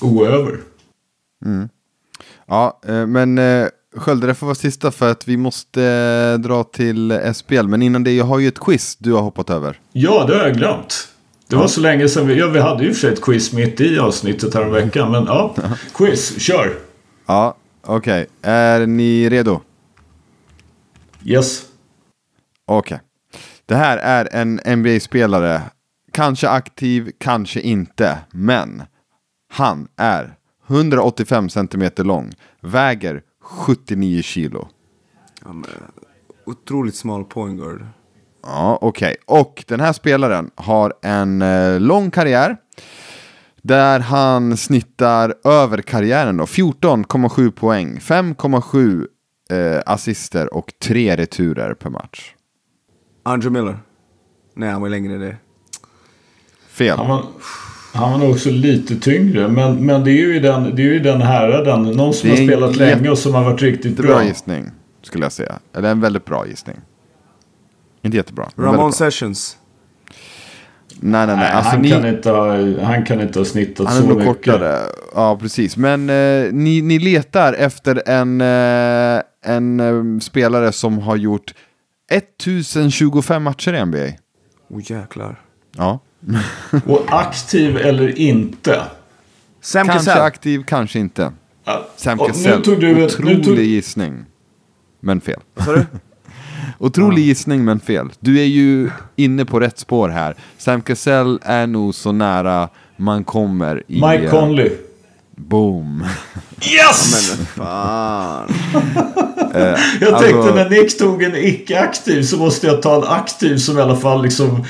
Oöver. Mm. Ja, eh, men eh, Skölde, det får vara sista för att vi måste eh, dra till SPL. Men innan det, jag har ju ett quiz du har hoppat över. Ja, det har jag glömt. Det var så länge sedan vi, ja, vi hade ju för sig ett quiz mitt i avsnittet här veckan. Men ja, [LAUGHS] quiz, kör! Ja, okej. Okay. Är ni redo? Yes. Okej. Okay. Det här är en NBA-spelare. Kanske aktiv, kanske inte. Men han är 185 centimeter lång. Väger 79 kilo. Ja, otroligt smal point guard. Ja, okej. Okay. Och den här spelaren har en eh, lång karriär. Där han snittar över karriären då. 14,7 poäng, 5,7 eh, assister och 3 returer per match. Andrew Miller. Nej, han var längre än det. Fel. Han var, han var nog också lite tyngre. Men, men det är ju den, det är ju den häraden. Någon som har spelat länge och som har varit riktigt bra. Bra gissning, skulle jag säga. Eller en väldigt bra gissning. Inte jättebra. Ramon Sessions. Nej, nej, nej. Alltså, han, ni... kan inte ha, han kan inte ha snittat så mycket. Han är nog kortare. Ja, precis. Men eh, ni, ni letar efter en, eh, en eh, spelare som har gjort 1025 matcher i NBA. Åh oh, jäklar. Ja. [LAUGHS] Och aktiv eller inte? Sam kanske Cassell. aktiv, kanske inte. Ja. Sam Cassell. Otrolig tog... gissning. Men fel. Du? [LAUGHS] Otrolig gissning men fel. Du är ju inne på rätt spår här. Sam Cassell är nog så nära man kommer i... Mike uh, Conley. Boom. Yes! men fan. uh, jag alltså... tänkte när Nick tog en icke-aktiv så måste jag ta en aktiv som i alla fall liksom...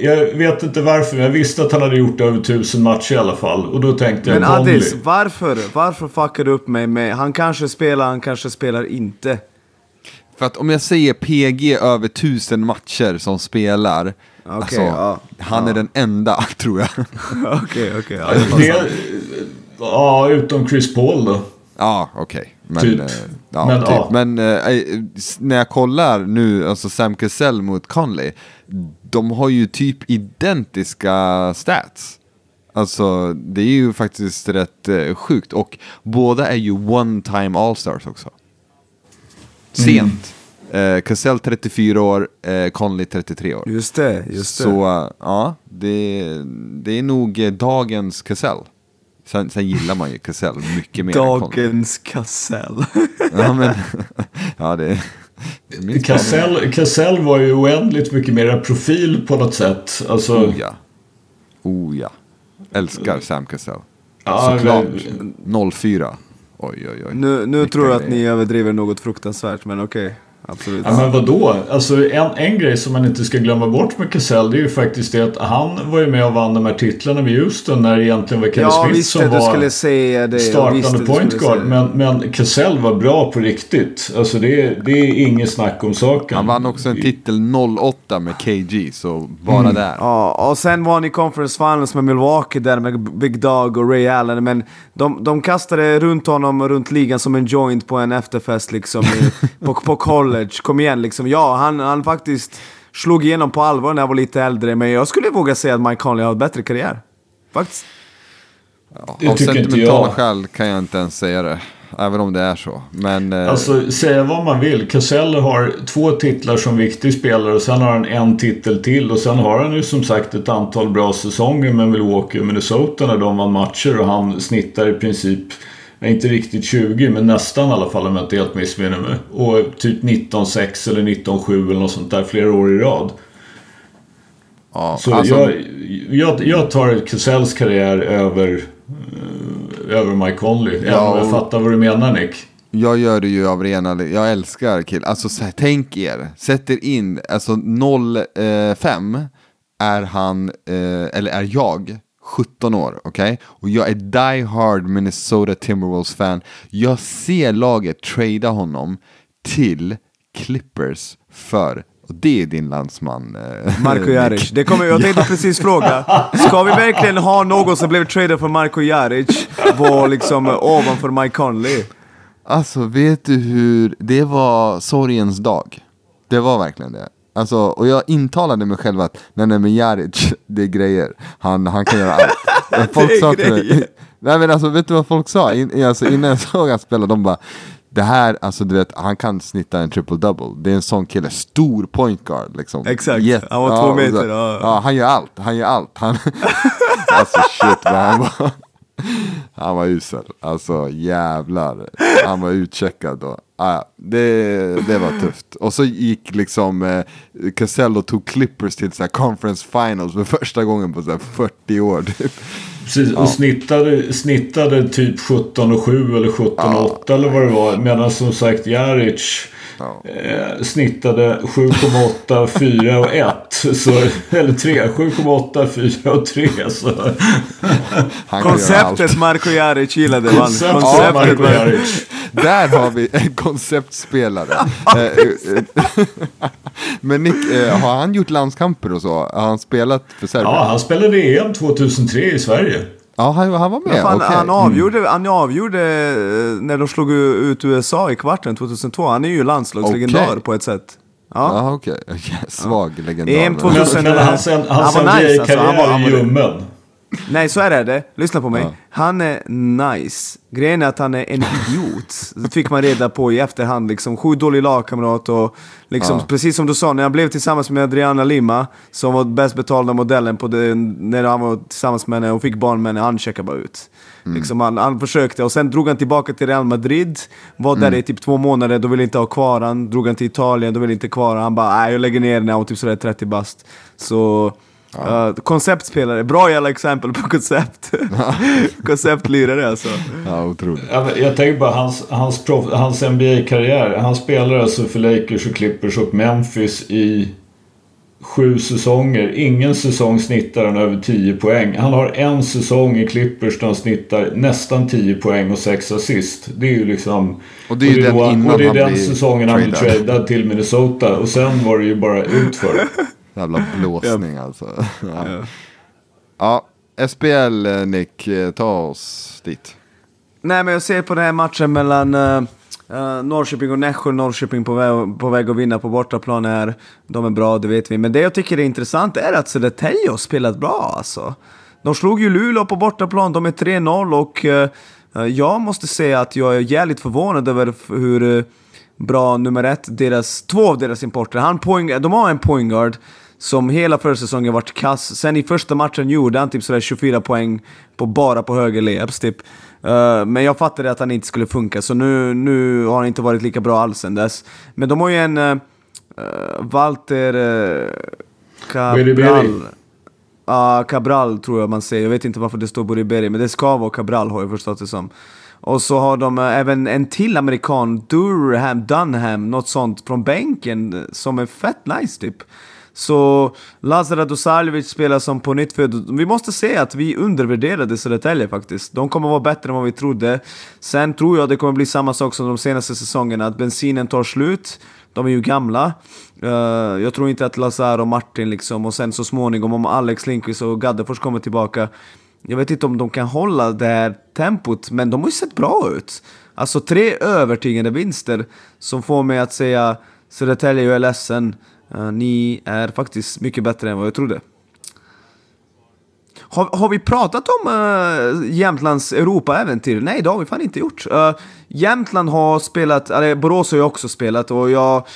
jag vet inte varför, men jag visste att han hade gjort över tusen matcher i alla fall. Och då tänkte jag Men Adis, varför? Varför fuckar du upp mig med... Han kanske spelar, han kanske spelar inte. För att om jag säger PG över tusen matcher som spelar, okay, alltså, ja, han ja. är den enda [LAUGHS] tror jag. Okej, okej. Ja, utom Chris Paul då. Ja, okej. Okay. Men, typ. Eh, ja, men, typ. Ja. men eh, när jag kollar nu, alltså Sam Cassell mot Conley, de har ju typ identiska stats. Alltså, det är ju faktiskt rätt eh, sjukt. Och båda är ju one-time all-stars också. Sent. Mm. Eh, Cassell 34 år, eh, Conley 33 år. Just det, just det. Så ja, det, det är nog eh, dagens Cassell. Sen, sen gillar man ju Cassell mycket mer Dagens Cassell. [LAUGHS] ja, men, ja, det, Cassell, Cassell var ju oändligt mycket mer profil på något sätt. Alltså... Oh ja. Oh ja. Älskar Sam Cassell. Ja, Såklart. Men... 04. Oj, oj, oj. Nu, nu tror jag att ni överdriver något fruktansvärt, men okej. Okay. Absolut. Ja, men vadå? Alltså, en, en grej som man inte ska glömma bort med Cassell det är ju faktiskt det att han var ju med och vann de här titlarna med Houston när det egentligen var Kenny ja, Smith som det, var det. startande point guard. Men, men Cassell var bra på riktigt. Alltså det, det är inget snack om saken. Han vann också en titel 08 med KG, så bara mm. där. Ja, och sen var han i Conference Finals med Milwaukee där med Big Dog och Ray Allen. Men de, de kastade runt honom runt ligan som en joint på en efterfest liksom i, på, på college college. Kom igen liksom. Ja, han, han faktiskt slog igenom på allvar när jag var lite äldre. Men jag skulle våga säga att Mike Conley har en bättre karriär. Faktiskt. Ja, av sentimentala skäl kan jag inte ens säga det. även om det är så. Men... eh, Alltså säga vad man vill. Casello har två titlar som viktig spelare och sen har han en titel till. Och sen har han ju som sagt ett antal bra säsonger med Milwaukee och Minnesota när de vann matcher. Och han snittar i princip, inte riktigt 20 men nästan i alla fall om jag inte helt missminner mig. Och typ 19-6 eller 19-7 eller något sånt där flera år i rad. ja, Så alltså, jag, jag, jag tar Casells karriär över, eh, över Mike Conley. Även om jag fattar vad du menar Nick. Jag gör det ju av rena, jag älskar kill. Alltså så här, tänk er, sätt er in, alltså 05 är han, eh, eller är jag, 17 år, okej? Och jag är die hard Minnesota Timberwolves fan. Jag ser laget trada honom till Clippers för, och det är din landsman. Eh, Marko. Jaric. Det kommer, jag tänkte precis fråga, ska vi verkligen ha någon som blev traded för Marko Jaric var liksom eh, ovanför Mike Conley? Alltså vet du hur, det var sorgens dag. Det var verkligen det. Alltså, och jag intalade mig själv att nej, nej men Jaric, [LAUGHS] det är grejer. Han, han kan göra allt. Folk [LAUGHS] Det är sa till mig, [LAUGHS] nej men alltså vet du vad folk sa? In, alltså, innan jag såg han spela, de bara det här, alltså du vet, han kan snitta en triple-double. Det är en sån kille, stor point guard liksom. Exakt. Jätte- Han var två ja, meter, så- ja. ja, han gör allt, han gör allt. Han, alltså shit vad han var. [LAUGHS] Han var usel. Alltså jävlar. Han var utcheckad då. Ah, det, det var tufft. Och så gick liksom eh, Casello tog Clippers till så här conference finals för första gången på så här 40 år. Typ. Precis, och snittade, snittade typ 17 och 7 eller 17 och 8 eller vad det var. Medan som sagt Jaric eh, snittade 7,8, 4 [LAUGHS] och 1. Så, eller 3, 7,8, 4 och 3. Så. Konceptet Marko Jaric gillade man. Konceptet Konceptet Marko Jaric. Där har vi en konceptspelare. Eh, eh, Men Nick, har han gjort landskamper och så? Har han spelat för Serbien? Ja, han spelade EM 2003 i Sverige. Ja, han, han var med? Fan, okej. han, avgjorde, han avgjorde när de slog ut USA i kvarten 2002. Han är ju landslagslegendar Okej. på ett sätt. Ja. Ja, okej. [LAUGHS] Svag legendar. EM men- 2000 Men, men hans, hans, Han hans var nice, alltså. Han var- han var- ljummen. Nej, så är det. Lyssna på mig. Ja. Han är nice. Grejen är att han är en idiot. Det fick man reda på i efterhand. Liksom. Sjukt dålig lagkamrat och liksom, Ja. precis som du sa, när jag blev tillsammans med Adriana Lima, som var bäst betalda modellen på det, när han var tillsammans med henne och fick barn med henne, han checkade bara ut. Liksom, han, han försökte och sen drog han tillbaka till Real Madrid, var där i typ två månader, då ville inte ha kvar han. Drog han till Italien, då ville inte kvar han. Han bara, nej jag lägger ner jag var typ sådär 30 bast. Så Uh, konceptspelare, bra jävla exempel på koncept. [LAUGHS] Konceptlirare alltså. Ja, otroligt. Ja, men Jag tänker bara hans, hans, hans NBA-karriär. Han spelar alltså för Lakers och Clippers och Memphis i sju säsonger. Ingen säsong snittar han över 10 poäng. Han har en säsong i Clippers där han snittar nästan 10 poäng och 6 assist. Det är ju liksom... Och det är ju den då- innan Och det är han den säsongen han blir tradad till Minnesota. Och sen var det ju bara utför. [LAUGHS] Jävla [LAUGHS] blåsning alltså. [LAUGHS] Ja. ja, SPL eh, Nick, eh, ta oss dit. Nej men jag ser på den här matchen mellan uh, Norrköping och Nässjö. Norrköping på väg, på väg att vinna på bortaplan här. De är bra, det vet vi. Men det jag tycker är intressant är att Södertälje har spelat bra alltså. De slog ju Luleå på bortaplan, de är 3-0 och eh, jag måste säga att jag är jävligt förvånad över hur eh, bra nummer ett, deras, två av deras importer, han point, de har en point guard som hela förra säsongen varit kass. Sen i första matchen gjorde han typ sådär 24 poäng på, bara på höger layups typ. Eh, men jag fattade att han inte skulle funka, så nu, nu har han inte varit lika bra alls sen dess. Men de har ju en uh, Walter uh. Cabral. Ja, Cabral tror jag man säger. Jag vet inte varför det står Boriberi, men det ska vara Cabral har jag förstått det som. Och så har de även en till amerikan, Durham, Dunham, något sånt, från bänken som är fett nice typ. Så Lazar Dosarjevic spelar som på nytt för Vi måste se att vi undervärderade Södertälje faktiskt. De kommer vara bättre än vad vi trodde. Sen tror jag det kommer bli samma sak som de senaste säsongerna, att bensinen tar slut. De är ju gamla. Eh, jag tror inte att Lazar och Martin liksom, och sen så småningom om Alex Lindqvist och Gaddefors kommer tillbaka. Jag vet inte om de kan hålla det här tempot, men de har ju sett bra ut. Alltså tre övertygande vinster som får mig att säga Södertälje, jag är ledsen. Eh, ni är faktiskt mycket bättre än vad jag trodde. Har, har vi pratat om uh, Jämtlands Europa-äventyr? Nej, det har vi fan inte gjort. Uh, Jämtland har spelat, eller Borås har ju också spelat och jag...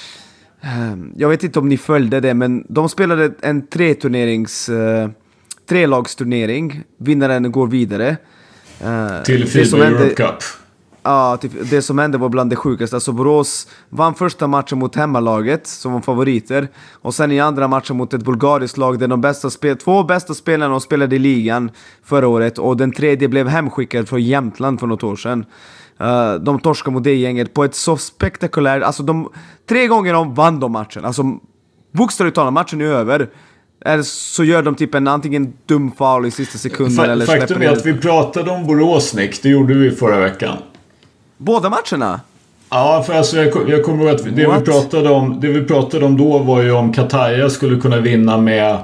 Uh, jag vet inte om ni följde det, men de spelade en tre-turnerings... Uh, trelagsturnering. Vinnaren går vidare. Uh, Till Fiba Europe Cup. Ja, typ, det som hände var bland det sjukaste. Alltså Borås vann första matchen mot hemmalaget, som var favoriter. Och sen i andra matchen mot ett bulgariskt lag där de bästa spel två bästa spelarna spelade i ligan förra året. Och den tredje blev hemskickad från Jämtland för något år sedan. Uh, de torskade mot det gänget på ett så spektakulärt... Alltså de, tre gånger de vann de matchen. Alltså bokstavligt talat, matchen är över. Eller så gör de typ en antingen dum foul i sista sekunden Fa eller Faktum är att vi pratade om Borås Nick, det gjorde vi förra veckan. Båda matcherna? Ja, för alltså jag, jag kommer ihåg att det vi, pratade om, det vi pratade om då var ju om Kataya skulle kunna vinna med eh,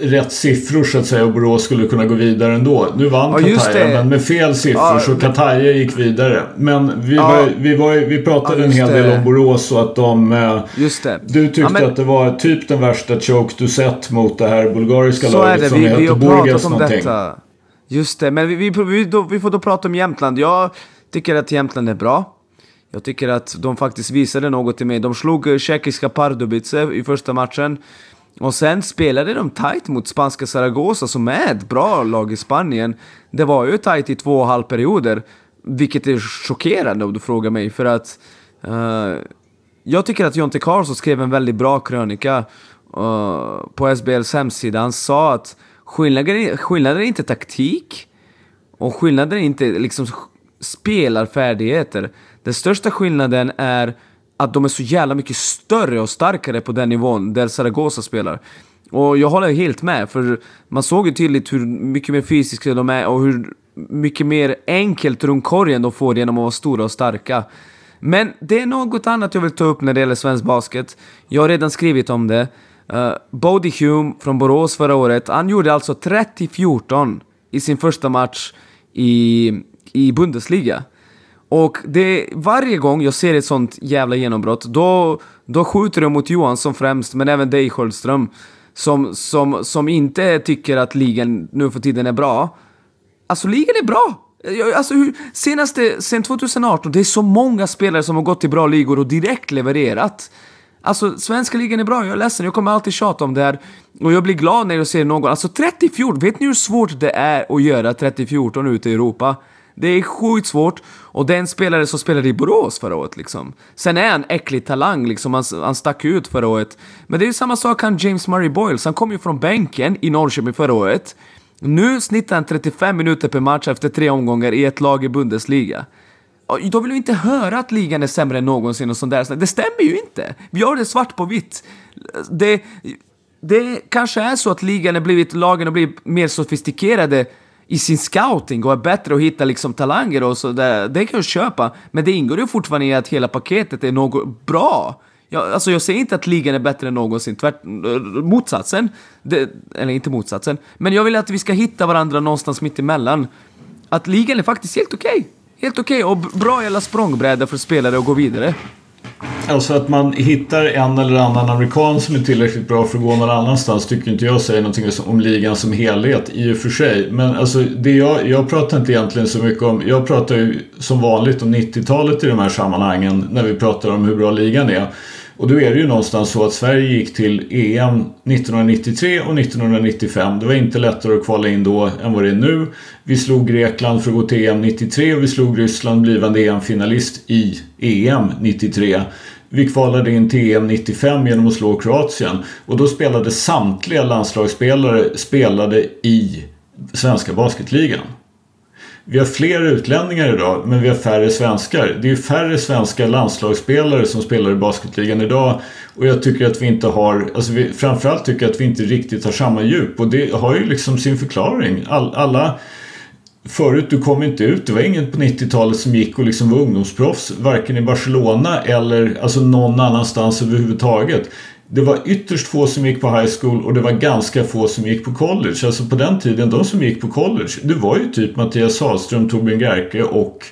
rätt siffror så att säga och Borås skulle kunna gå vidare ändå. Nu vann ja, Kataya men med fel siffror ja, så Kataya gick vidare. Men vi, ja, var, vi, var, vi pratade ja, en hel det. del om Borås och att de... Eh, just det. Du tyckte men, att det var typ den värsta choke du sett mot det här bulgariska laget det. som vi, heter Burgas någonting. Detta. Just det, men vi, vi, vi, då, vi får då prata om Jämtland. Jag tycker att Jämtland är bra. Jag tycker att de faktiskt visade något till mig. De slog eh, tjeckiska Pardubice i första matchen. Och sen spelade de tight mot spanska Zaragoza som är ett bra lag i Spanien. Det var ju tight i två och en halv perioder. Vilket är chockerande om du frågar mig. För att uh, jag tycker att Jonte Karlsson skrev en väldigt bra krönika uh, på SBLs hemsida. Han sa att skillnaden, skillnaden är inte taktik. Och skillnaden är inte liksom spelarfärdigheter. Den största skillnaden är att de är så jävla mycket större och starkare på den nivån där Zaragoza spelar. Och jag håller helt med, för man såg ju tydligt hur mycket mer fysiska de är och hur mycket mer enkelt runt korgen de får genom att vara stora och starka. Men det är något annat jag vill ta upp när det gäller svensk basket. Jag har redan skrivit om det. Eh, uh, Bodie Hume från Borås förra året, han gjorde alltså 30-14 i sin första match i i Bundesliga. Och det, varje gång jag ser ett sånt jävla genombrott, då, då skjuter jag mot Johansson främst, men även dig Sköldström. Som, som, som inte tycker att ligan nu för tiden är bra. Alltså ligan är bra! Alltså hur, senaste, sen 2018, det är så många spelare som har gått till bra ligor och direkt levererat. Alltså, svenska ligan är bra, jag är ledsen, jag kommer alltid tjata om det här. Och jag blir glad när jag ser någon, alltså 30-14, vet ni hur svårt det är att göra 30-14 ute i Europa? Det är sjukt svårt. Och den spelare som spelade i Borås förra året liksom. Sen är han äcklig talang liksom, han, han stack ut förra året. Men det är ju samma sak han James Murray Boyles, han kom ju från bänken i Norrköping förra året. Nu snittar han 35 minuter per match efter tre omgångar i ett lag i Bundesliga. Och då vill vi inte höra att ligan är sämre än någonsin och sånt där. Det stämmer ju inte! Vi har det svart på vitt. Det, det kanske är så att ligan har blivit, lagen har blivit mer sofistikerade i sin scouting och är bättre att hitta liksom talanger och så där. Det kan jag köpa, men det ingår ju fortfarande i att hela paketet är något bra. Jag, alltså jag säger inte att ligan är bättre än någonsin, tvärt, eh, motsatsen. Det, eller inte motsatsen. Men jag vill att vi ska hitta varandra någonstans mitt emellan. Att ligan är faktiskt helt okej. Okay. Helt okej okay. och bra jävla språngbräda för spelare att gå vidare. Alltså att man hittar en eller annan amerikan som är tillräckligt bra för att gå någon annanstans tycker inte jag säger någonting om ligan som helhet i och för sig. Men alltså det jag, jag pratar inte egentligen så mycket om, jag pratar ju som vanligt om 90-talet i de här sammanhangen när vi pratar om hur bra ligan är. Och då är det ju någonstans så att Sverige gick till EM 1993 och 1995. Det var inte lättare att kvala in då än vad det är nu. Vi slog Grekland för att gå till EM 93 och vi slog Ryssland, blivande EM-finalist i EM 93. Vi kvalade in till EM 95 genom att slå Kroatien. Och då spelade samtliga landslagsspelare spelade i svenska basketligan. Vi har fler utlänningar idag men vi har färre svenskar. Det är färre svenska landslagsspelare som spelar i basketligan idag. Och jag tycker att vi inte har, alltså vi, framförallt tycker jag att vi inte riktigt har samma djup. Och det har ju liksom sin förklaring. All, alla Förut, du kom inte ut. Det var ingen på 90-talet som gick och liksom var ungdomsproffs. Varken i Barcelona eller alltså någon annanstans överhuvudtaget det var ytterst få som gick på high school och det var ganska få som gick på college. Alltså på den tiden, de som gick på college, det var ju typ Mattias Sahlström, Torbjörn Gerke och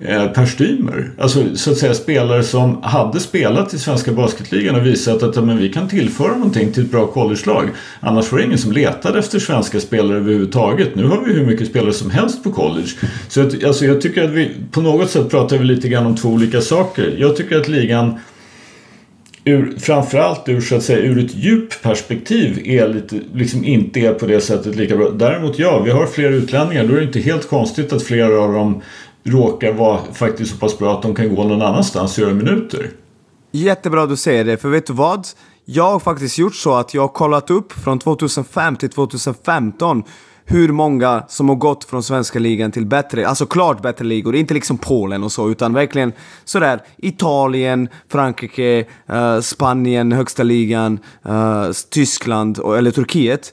eh, Per Stymer. Alltså så att säga spelare som hade spelat i svenska basketligan och visat att men, vi kan tillföra någonting till ett bra collegelag. Annars var det ingen som letade efter svenska spelare överhuvudtaget. Nu har vi hur mycket spelare som helst på college. Så att, alltså, jag tycker att vi på något sätt pratar vi lite grann om två olika saker. Jag tycker att ligan ur, framförallt ur, så att säga, ur ett djupperspektiv är lite, liksom inte är på det sättet lika bra. Däremot ja, vi har fler utlänningar. Då är det inte helt konstigt att flera av dem råkar vara faktiskt så pass bra att de kan gå någon annanstans och göra minuter. Jättebra du säger det, för vet du vad? Jag har faktiskt gjort så att jag har kollat upp från 2005 till 2015 hur många som har gått från svenska ligan till bättre, alltså klart bättre ligor, inte liksom Polen och så, utan verkligen sådär Italien, Frankrike, uh, Spanien, högsta ligan, uh, Tyskland och, eller Turkiet.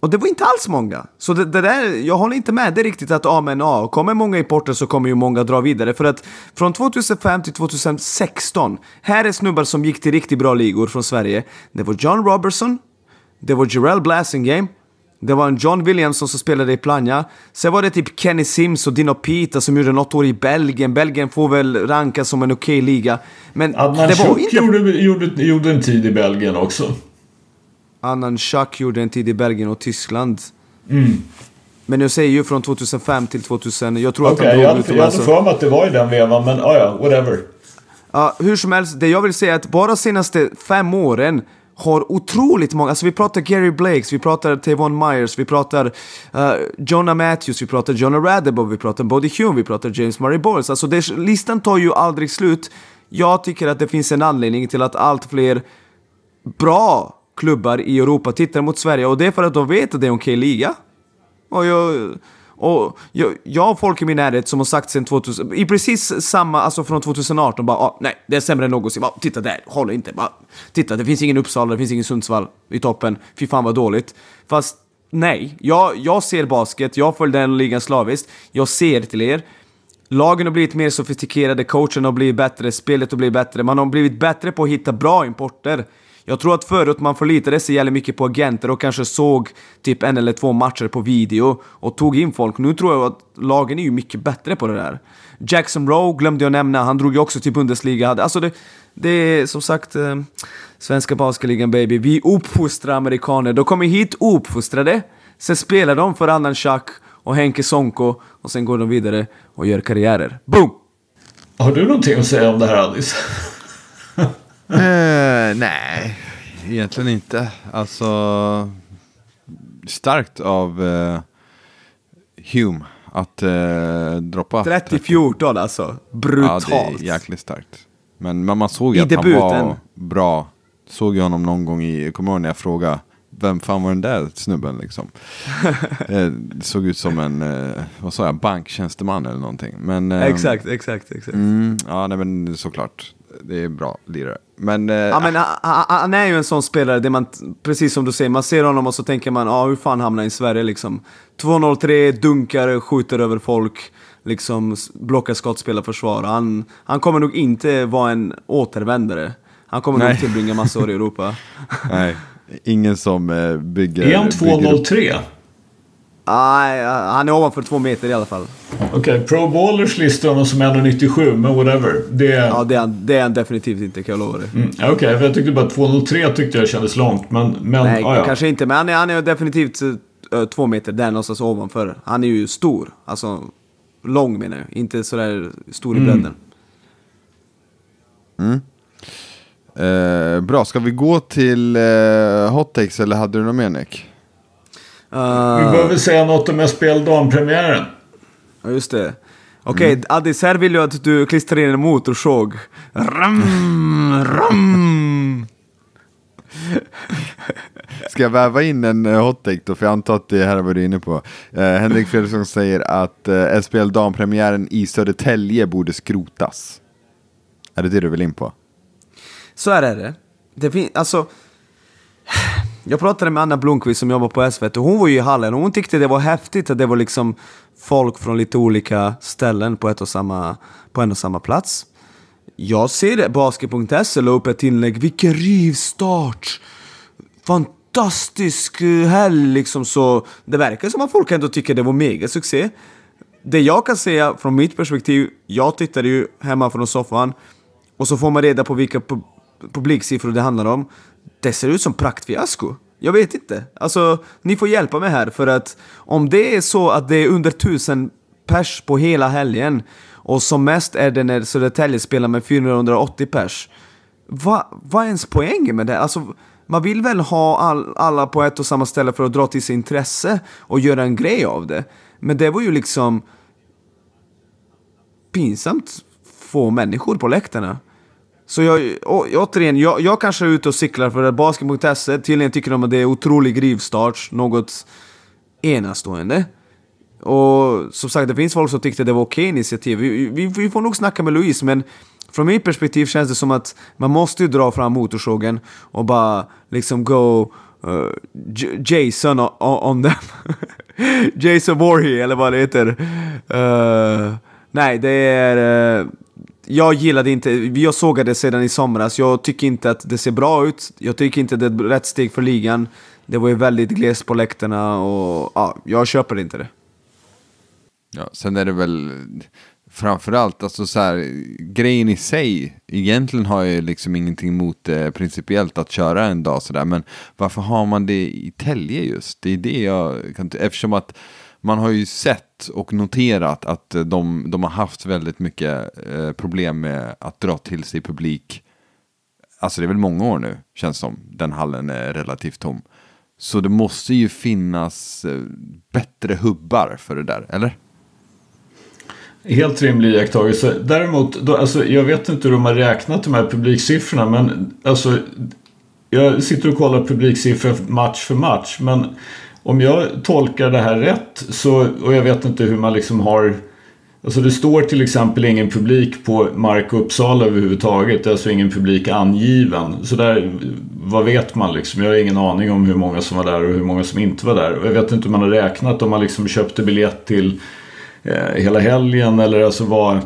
Och det var inte alls många. Så det, det, där, jag håller inte med det riktigt att ja men ja, kommer många importer så kommer ju många dra vidare. För att från 2005 till 2016, här är snubbar som gick till riktigt bra ligor från Sverige. Det var John Robertson, det var Jarell Blasingame, det var en John Williamson som spelade i Plannja. Sen var det typ Kenny Sims och Dino Pita som gjorde något år i Belgien. Belgien får väl rankas som en okej okay liga. Men Adnan det var inte... Gjorde, gjorde, gjorde en tid i Belgien också. Annan Schack gjorde en tid i Belgien och Tyskland. Mm. Men jag säger ju från 2005 till 2000. Jag tror okay, att han jag, hade, jag hade för mig att det var i den vevan, men ah, ja, whatever. Uh, hur som helst, det jag vill säga är att bara senaste fem åren har otroligt många, alltså vi pratar Gary Blakes, vi pratar Tavon Myers, vi pratar uh, Jonah Matthews, vi pratar Jonah Radebow, vi pratar Body Hume, vi pratar James Murray Bowles. Alltså det, listan tar ju aldrig slut. Jag tycker att det finns en anledning till att allt fler bra klubbar i Europa tittar mot Sverige och det är för att de vet att det är en okej liga. Och jag, och jag, jag har folk i min närhet som har sagt sen 2000, i precis samma, alltså från 2018 bara ah, nej, det är sämre än någonsin. Bara, titta där, håller inte. Bara, titta, det finns ingen Uppsala, det finns ingen Sundsvall i toppen. Fy fan vad dåligt. Fast nej, jag, jag ser basket, jag följer den ligan slaviskt. Jag ser till er. Lagen har blivit mer sofistikerade, coachen har blivit bättre, spelet har blivit bättre. Man har blivit bättre på att hitta bra importer. Jag tror att förut man förlitade sig jävligt mycket på agenter och kanske såg typ en eller två matcher på video och tog in folk. Nu tror jag att lagen är ju mycket bättre på det där. Jackson Rowe glömde jag nämna, han drog ju också till Bundesliga. Alltså det, det är som sagt eh, svenska basketligan baby. Vi uppfostrar amerikaner. De kommer hit uppfostrade, sen spelar de för Annan Schack och Henke Sonko och sen går de vidare och gör karriärer. Boom! Har du någonting att säga om det här Alice? Eh, [LAUGHS] nej, egentligen inte. Alltså, starkt av eh, Hume att eh, droppa. 30-14 alltså. Brutalt. Ja, det är jäkligt starkt. Men, men man såg ju att debuten. han var bra. Såg jag honom någon gång i, kommer ihåg när jag frågade vem fan var den där snubben liksom? [LAUGHS] eh, såg ut som en, eh, vad sa jag, banktjänsteman eller någonting. Men, eh, exakt, exakt, exakt. Mm, ja, nej, men såklart. Det är bra lirare. Men, eh, ja, men han, han är ju en sån spelare, där man, precis som du säger, man ser honom och så tänker man, ah, hur fan hamnar han i Sverige liksom? 2-0-3, dunkar, skjuter över folk, liksom blockar skott, spelar försvar. Han, han kommer nog inte vara en återvändare. Han kommer Nej. nog tillbringa massa år i Europa. [LAUGHS] Nej, ingen som eh, bygger... Är han 2-0-3? Nej, han är ovanför två meter i alla fall. Okej, okay, Pro Ballers listar honom som 1,97 men whatever. Det är... Ja, det är, han, det är han definitivt inte kan jag lova dig. Mm, Okej, okay, jag tyckte bara 2,03 tyckte jag kändes långt. Men, men Nej, ah, ja. kanske inte. Men han är, han är definitivt uh, två meter där någonstans ovanför. Han är ju stor. Alltså, lång menar jag. Inte sådär stor i mm. bredden. Mm. Eh, bra, ska vi gå till eh, hottakes eller hade du något mer Nick? Uh, vi behöver säga något om SPL dampremiären. Ja, just det. Okej, okay, mm. Addis, här vill jag att du klistrar in en motorsåg. Ram, ram. [LAUGHS] Ska jag väva in en uh, hot då? För jag antar att det här var du inne på. Uh, Henrik Fredriksson säger att uh, SPL dampremiären i Södertälje borde skrotas. Är det det du vill in på? Så är det. Det finns, alltså... Jag pratade med Anna Blomqvist som jobbar på SVT, hon var ju i hallen och hon tyckte det var häftigt att det var liksom folk från lite olika ställen på, ett och samma, på en och samma plats. Jag ser det, Basket.se la upp ett inlägg, vilken rivstart! Fantastisk eh, helg liksom så. Det verkar som att folk ändå tycker det var mega succé. det jag kan säga från mitt perspektiv, jag tittade ju hemma från soffan och så får man reda på vilka pu publiksiffror det handlar om. Det ser ut som praktfiasko. Jag vet inte. Alltså, ni får hjälpa mig här för att om det är så att det är under tusen pers på hela helgen och som mest är det när Södertälje spelar med 480 pers. Vad va är ens poängen med det? Alltså, man vill väl ha all, alla på ett och samma ställe för att dra till sig intresse och göra en grej av det. Men det var ju liksom pinsamt få människor på läktarna. Så jag, å, återigen, jag, jag kanske är ute och cyklar för att basket.se tydligen tycker de att det är otrolig rivstart, något enastående. Och som sagt, det finns folk som tyckte det var okej initiativ. Vi, vi, vi får nog snacka med Louise, men från mitt perspektiv känns det som att man måste ju dra fram motorsågen och bara liksom go uh, Jason on, on them. [LAUGHS] Jason Warhey, eller vad det heter. Uh, nej, det är... Uh, jag gillade inte, jag sågade det sedan i somras. Jag tycker inte att det ser bra ut. Jag tycker inte det är ett rätt steg för ligan. Det var ju väldigt glest på läktarna och ja, jag köper inte det. Ja, sen är det väl framförallt, alltså så här, grejen i sig, egentligen har jag liksom ingenting emot eh, principiellt att köra en dag sådär, men varför har man det i Tälje just? Det är det jag kan, eftersom att man har ju sett och noterat att eh, de, de har haft väldigt mycket eh, problem med att dra till sig publik. Alltså det är väl många år nu, känns som, den hallen är relativt tom. Så det måste ju finnas eh, bättre hubbar för det där, eller? Helt rimlig iakttagelse. Däremot, då, alltså, jag vet inte hur de har räknat de här publiksiffrorna men alltså jag sitter och kollar publiksiffror match för match men om jag tolkar det här rätt så, och jag vet inte hur man liksom har Alltså det står till exempel ingen publik på Mark Uppsala överhuvudtaget. Det är alltså ingen publik angiven. Så där, vad vet man liksom? Jag har ingen aning om hur många som var där och hur många som inte var där. Och jag vet inte hur man har räknat om man liksom köpte biljett till eh, hela helgen eller alltså vad,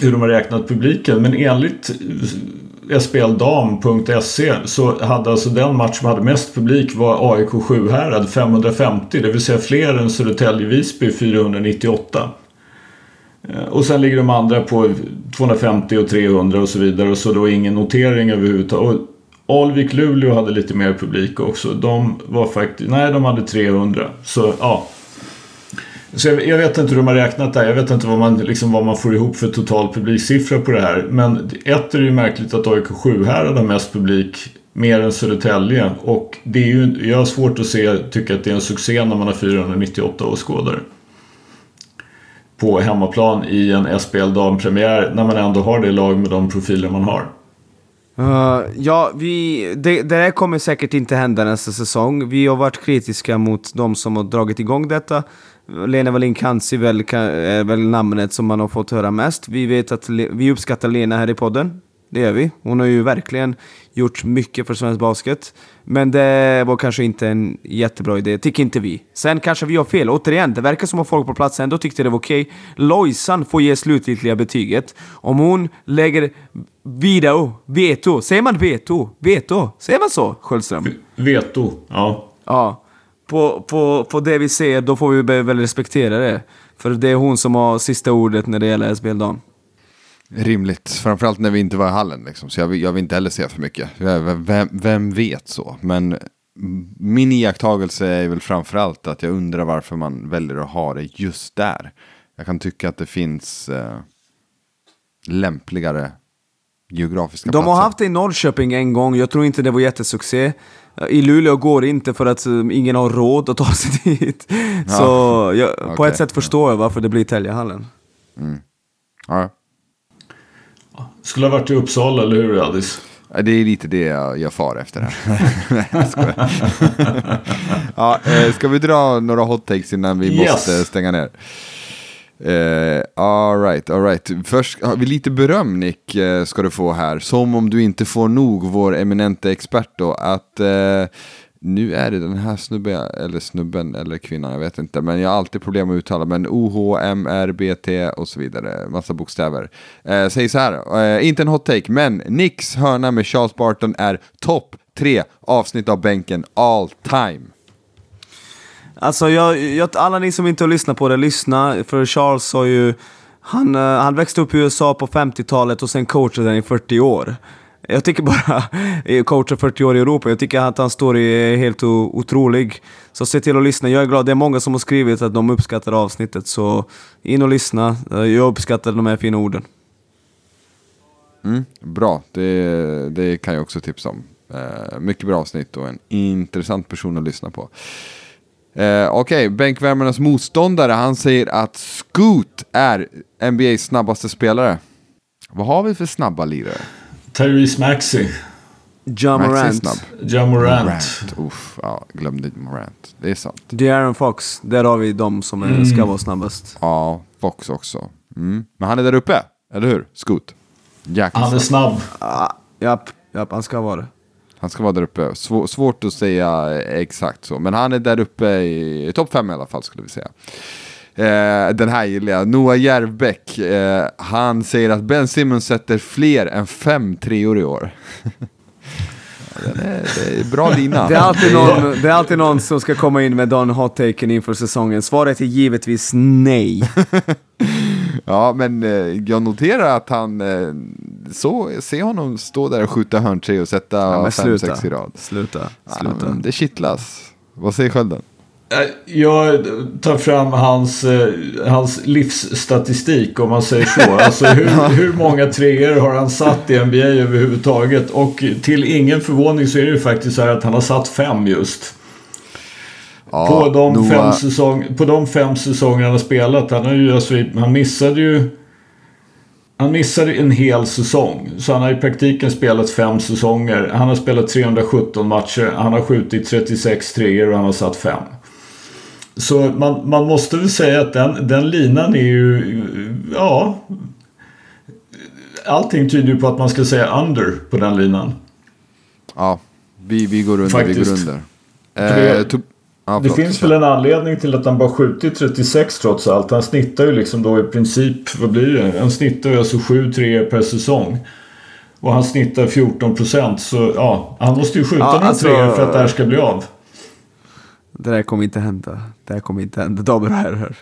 hur de har räknat publiken. Men enligt spldam.se så hade alltså den match som hade mest publik var AIK 7 Härad 550. Det vill säga fler än Södertälje-Visby 498. Eh, och sen ligger de andra på 250 och 300 och så vidare och så då ingen notering överhuvudtaget. Alvik-Luleå hade lite mer publik också. De var faktiskt, nej de hade 300. Så ja, så jag, jag, vet inte hur de har räknat där. Jag vet inte vad man, liksom, vad man får ihop för total publiksiffra på det här. Men ett är det ju märkligt att AIK 7 här har mest publik. Mer än Södertälje. Och det är ju, jag har svårt att se, tycka att det är en succé när man har 498 åskådare. På hemmaplan i en SPL dampremiär. När man ändå har det lag med de profiler man har. Uh, ja, vi, det, det där kommer säkert inte hända nästa säsong. Vi har varit kritiska mot de som har dragit igång detta. Lena Wallin Kansi väl, är väl namnet som man har fått höra mest. Vi vet att vi uppskattar Lena här i podden. Det gör vi. Hon har ju verkligen gjort mycket för svensk basket. Men det var kanske inte en jättebra idé, tycker inte vi. Sen kanske vi har fel. Återigen, det verkar som att folk på plats ändå tyckte det var okej. Okay. Lojsan får ge slutgiltiga betyget. Om hon lägger video, veto, säger man veto? Veto? Säger man så, Sköldström? Veto, ja. Ja på, på, på det vi ser, då får vi väl respektera det. För det är hon som har sista ordet när det gäller SBL-dagen. Rimligt, framförallt när vi inte var i hallen. Liksom. Så jag vill, jag vill inte heller säga för mycket. Vem, vem vet så? Men min iakttagelse är väl framförallt att jag undrar varför man väljer att ha det just där. Jag kan tycka att det finns eh, lämpligare geografiska De platser. har haft det i Norrköping en gång, jag tror inte det var jättesuccé. I Luleå går det inte för att um, ingen har råd att ta [LAUGHS] sig dit. Ja. Så jag, okay. på ett sätt förstår jag varför det blir Täljehallen. Mm. Ja. Skulle ha varit i Uppsala, eller hur Adis? Det är lite det jag, jag far efter här. [LAUGHS] [LAUGHS] ja, eh, ska vi dra några hot takes innan vi yes. måste stänga ner? Uh, all right, all right. Först har vi lite beröm Nick uh, ska du få här. Som om du inte får nog vår eminente expert då. Att uh, nu är det den här snubben, eller snubben eller kvinnan, jag vet inte. Men jag har alltid problem att uttala. Men OHMRBT och så vidare. Massa bokstäver. Uh, säg så här, inte en hot take, men Nicks hörna med Charles Barton är topp tre avsnitt av bänken all time. Alltså, jag, jag, alla ni som inte har lyssnat på det, lyssna. För Charles har ju... Han, eh, han växte upp i USA på 50-talet och sen coachade den i 40 år. Jag tycker bara, [LAUGHS] eh, coacha 40 år i Europa, jag tycker att hans story är helt otrolig. Så se till att lyssna, jag är glad. Det är många som har skrivit att de uppskattar avsnittet, så in och lyssna. Eh, jag uppskattar de här fina orden. Mm, bra, det, det kan jag också tipsa om. Mycket bra avsnitt och en intressant person att lyssna på. Eh, Okej, okay. bänkvärmarnas motståndare, han säger att Scoot är NBAs snabbaste spelare. Vad har vi för snabba lirare? Therese Maxey. John Morant. John Morant. Morant. Uff, ja, glömde Morant. Det är sant. De'Aaron Fox. Där har vi de som mm. ska vara snabbast. Ja, Fox också. Mm. Men han är där uppe, eller hur? Scoot. Jäkligt han är snabb. Ah, japp, japp, han ska vara det. Han ska vara där uppe. Svår, svårt att säga exakt så. Men han är där uppe i, i topp fem i alla fall skulle vi säga. Eh, den här gillar jag. Noah Järvbäck. Eh, han säger att Ben Simmons sätter fler än fem treor i år. [LAUGHS] det, är, det är bra lina. Det är, alltid någon, det är alltid någon som ska komma in med den hot-taken inför säsongen. Svaret är givetvis nej. [LAUGHS] ja, men eh, jag noterar att han, eh, så, se honom stå där och skjuta hörntre och sätta 5-6 i rad. Sluta, sluta. Ja, det kittlas. Vad säger Skölden? Eh, jag tar fram hans, hans livsstatistik om man säger så. Alltså [LAUGHS] hur, hur många treor har han satt i NBA överhuvudtaget? Och till ingen förvåning så är det ju faktiskt så här att han har satt fem just. Ja, på, de Noah... fem säsong, på de fem säsonger han har spelat. Han, har ju, alltså, han missade ju han missade en hel säsong. Så han har i praktiken spelat fem säsonger. Han har spelat 317 matcher. Han har skjutit 36 treor och han har satt fem. Så man, man måste väl säga att den, den linan är ju... Ja... Allting tyder ju på att man ska säga under på den linan. Ja, vi, vi går under. Faktiskt. Vi går under. Eh, ja, det finns väl en anledning till att han bara skjutit 36 trots allt. Han snittar ju liksom då i princip, vad blir det? Han snittar ju alltså 7 3 per säsong. Och han snittar 14 procent. Så ja, han måste ju skjuta ja, några alltså, treor för att det här ska bli av. Det där kommer inte hända. Det här kommer inte hända, damer och herrar.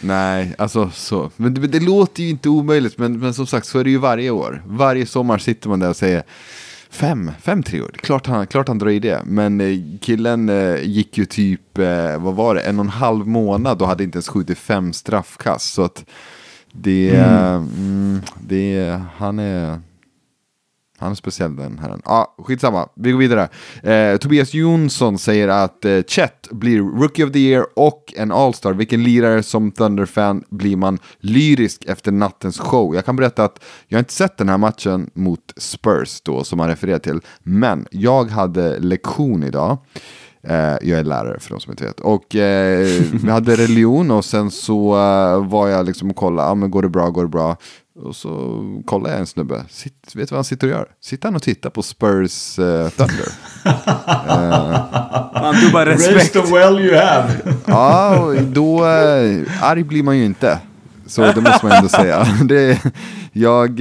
Nej, alltså så. Men det, det, låter ju inte omöjligt, men, men som sagt så är det ju varje år. Varje sommar sitter man där och säger fem, fem treor. Klart han, klart han drar i det. Men eh, killen eh, gick ju typ, eh, vad var det, en och en halv månad och hade inte ens skjutit fem straffkast. Så att det, mm. Mm, det han är han är speciell den här. Ja, ah, skitsamma. Vi går vidare. Eh, Tobias Jonsson säger att eh, Chet blir Rookie of the Year och en All-Star. Vilken lirare som Thunder-fan blir man lyrisk efter nattens show? Jag kan berätta att jag inte sett den här matchen mot Spurs då, som han refererar till. Men jag hade lektion idag. Eh, jag är lärare för de som inte vet. Och eh, vi hade religion och sen så eh, var jag liksom och kollade, ah, men går det bra, går det bra? Och så kollar jag en snubbe. Sitt, vet du vad han sitter och gör? Sitter han och tittar på Spurs uh, Thunder. [LAUGHS] uh, du bara respekt. Raise the well you have. [LAUGHS] ja, då uh, arg blir man ju inte. Så det måste man ändå säga. [LAUGHS] det, jag,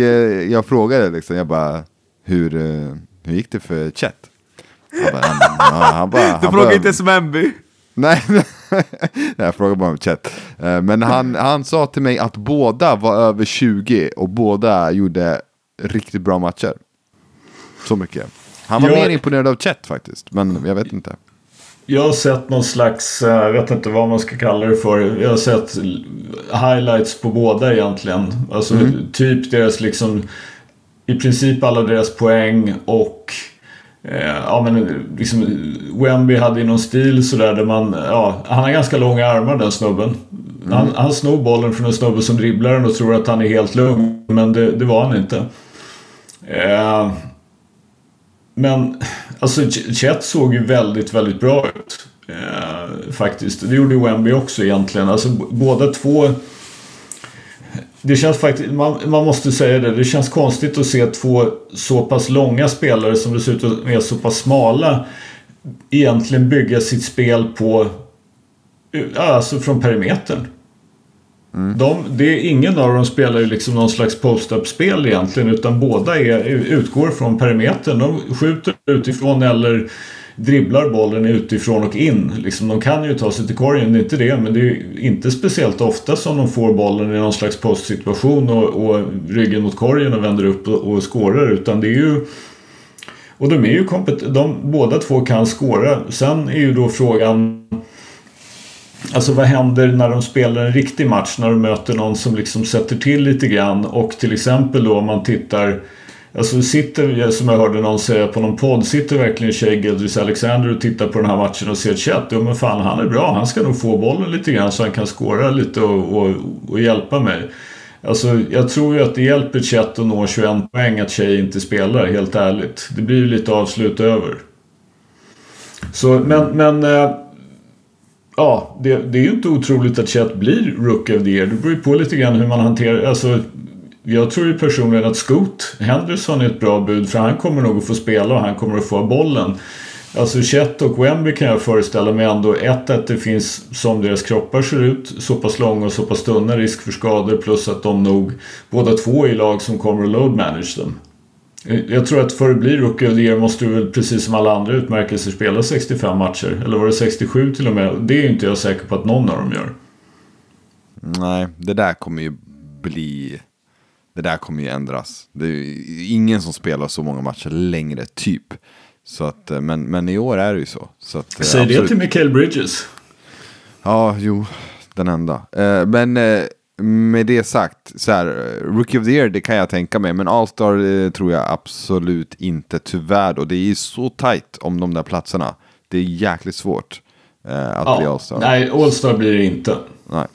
jag frågade liksom, jag bara, hur, hur gick det för Chet? Han bara, han, han bara, du frågade inte Smemby? Nej, [LAUGHS] jag frågar bara om chat. Eh, men han, han sa till mig att båda var över 20 och båda gjorde riktigt bra matcher. Så mycket. Han var jag, mer imponerad av chat faktiskt, men jag vet inte. Jag har sett någon slags, eh, jag vet inte vad man ska kalla det för. Jag har sett highlights på båda egentligen. Alltså mm. typ deras liksom, i princip alla deras poäng och ja men liksom Wemby hade ju någon stil sådär där man, ja han har ganska långa armar den snubben. Mm. Han, han snor bollen från en snubbe som dribblar den och tror att han är helt lugn. Men det, det var han inte. Eh, men alltså Chet såg ju väldigt, väldigt bra ut. Eh, faktiskt. Det gjorde ju Wemby också egentligen. Alltså båda två det känns faktiskt, man, man, måste säga det, det känns konstigt att se två så pass långa spelare som dessutom är så pass smala egentligen bygga sitt spel på, alltså från perimetern. Mm. De, det är ingen av dem spelar ju liksom någon slags post-up-spel egentligen utan båda är, utgår från perimetern. De skjuter utifrån eller dribblar bollen utifrån och in. Liksom, de kan ju ta sig till korgen, det är inte det. Men det är inte speciellt ofta som de får bollen i någon slags postsituation och, och ryggen mot korgen och vänder upp och, och skårar. Utan det är ju... Och de är ju kompetenta, de båda två kan skåra. Sen är ju då frågan Alltså vad händer när de spelar en riktig match när de möter någon som liksom sätter till lite grann och till exempel då om man tittar Alltså sitter, som jag hörde någon säga på någon podd, sitter verkligen Shea Gildris Alexander och tittar på den här matchen och ser Chet? Ja men fan han är bra, han ska nog få bollen lite grann så han kan skåra lite och, och, och hjälpa mig. Alltså jag tror ju att det hjälper Chet att nå 21 poäng att Shea inte spelar, helt ärligt. Det blir ju lite avslut över. Så, men, men äh, Ja, det, det, är ju inte otroligt att Chet blir Rookie of the Year. Det beror ju på lite grann hur man hanterar... Alltså, jag tror ju personligen att Scoot Henderson är ett bra bud för han kommer nog att få spela och han kommer att få bollen. Alltså Chet och Wemby kan jag föreställa mig ändå ett att det finns som deras kroppar ser ut så pass långa och så pass tunna risk för skador plus att de nog båda två är lag som kommer att load manage dem. Eh, jag tror att för att bli Rookie of the Year måste du väl precis som alla andra utmärkelser spela 65 matcher. Eller var det 67 till och med? Det är ju inte jag säker på att någon av dem gör. Nej, det där kommer ju bli... Det där kommer ju ändras. Det är ingen som spelar så många matcher längre, typ. Så att, eh, men, men i år är det ju så. så att, eh, Säg absolut. det till Mikael Bridges. Ja, jo, den enda. Eh, men med det sagt, så här, Rookie of the Year det kan jag tänka mig, men All-Star tror jag absolut inte tyvärr. Och det är så tajt om de där platserna. Det är jäkligt svårt att ja, bli All-Star. Nej, All-Star blir det inte. Nej.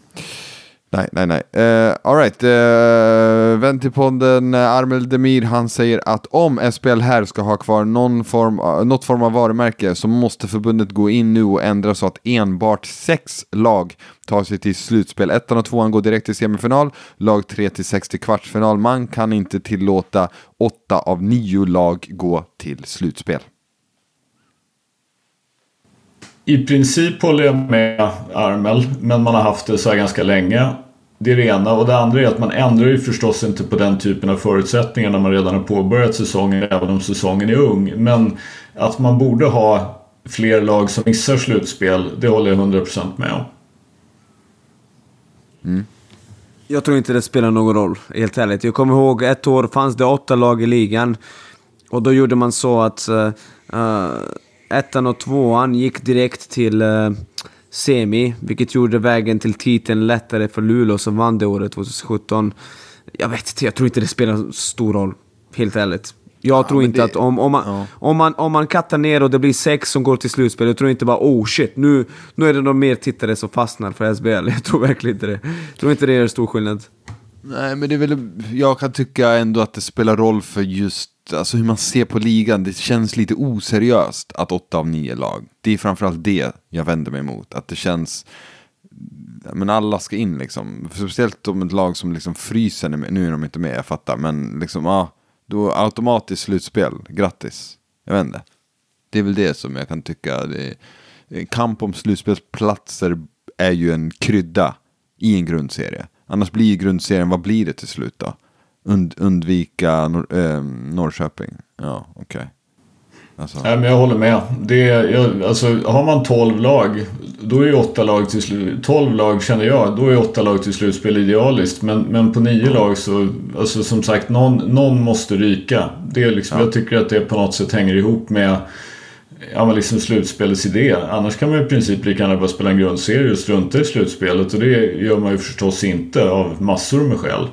Nej, nej, nej. Eh, uh, Alright, uh, eh, vän till podden Armel Demir, han säger att om SPL här ska ha kvar någon form, uh, något form av varumärke så måste förbundet gå in nu och ändra så att enbart sex lag tar sig till slutspel. Ettan och tvåan går direkt till semifinal, lag tre till sex till kvartsfinal. Man kan inte tillåta åtta av nio lag gå till slutspel. I princip håller jag med Armel, men man har haft det så här ganska länge. Det är det ena. Och det andra är att man ändrar ju förstås inte på den typen av förutsättningar när man redan har påbörjat säsongen, även om säsongen är ung. Men att man borde ha fler lag som missar slutspel, det håller jag 100% med om. Mm. Jag tror inte det spelar någon roll, helt ärligt. Jag kommer ihåg ett år fanns det åtta lag i ligan. Och då gjorde man så att uh, ettan och tvåan gick direkt till uh, semi, vilket gjorde vägen till titeln lättare för Luleå som vann det året, 2017. Jag vet inte, jag tror inte det spelar stor roll, helt ärligt. Jag ja, tror inte det... att om, om, man, ja. om, man, om man kattar ner och det blir sex som går till slutspel, jag tror inte bara oh shit, nu, nu är det nog mer tittare som fastnar för SBL. [LAUGHS] Jag tror verkligen inte det. Jag tror inte det är stor skillnad. Nej, men det är väl, jag kan tycka ändå att det spelar roll för just alltså hur man ser på ligan. Det känns lite oseriöst att åtta av nio lag. Det är framförallt det jag vänder mig emot. Att det känns, men alla ska in liksom. Speciellt om ett lag som liksom fryser, nu är de inte med, jag fattar. Men liksom, ja, då automatiskt slutspel, grattis. Jag vet inte. Det är väl det som jag kan tycka. Det är, kamp om slutspelsplatser är ju en krydda i en grundserie. Annars blir ju grundserien, vad blir det till slut då? Und, undvika Nor äh, Norrköping? Ja, okej. Okay. Alltså. Nej, men jag håller med. Det jag, alltså, har man 12 lag, då är 8 lag till slut. 12 lag känner jag, då är 8 lag till slutspel idealiskt. Men, men på 9 lag så, alltså som sagt, någon, någon måste ryka. Det är liksom, ja. Jag tycker att det på något sätt hänger ihop med ja, men liksom slutspelets idé. Annars kan man i princip lika gärna bara spela en grundserie och strunta i slutspelet. Och det gör man ju förstås inte av massor med skäl.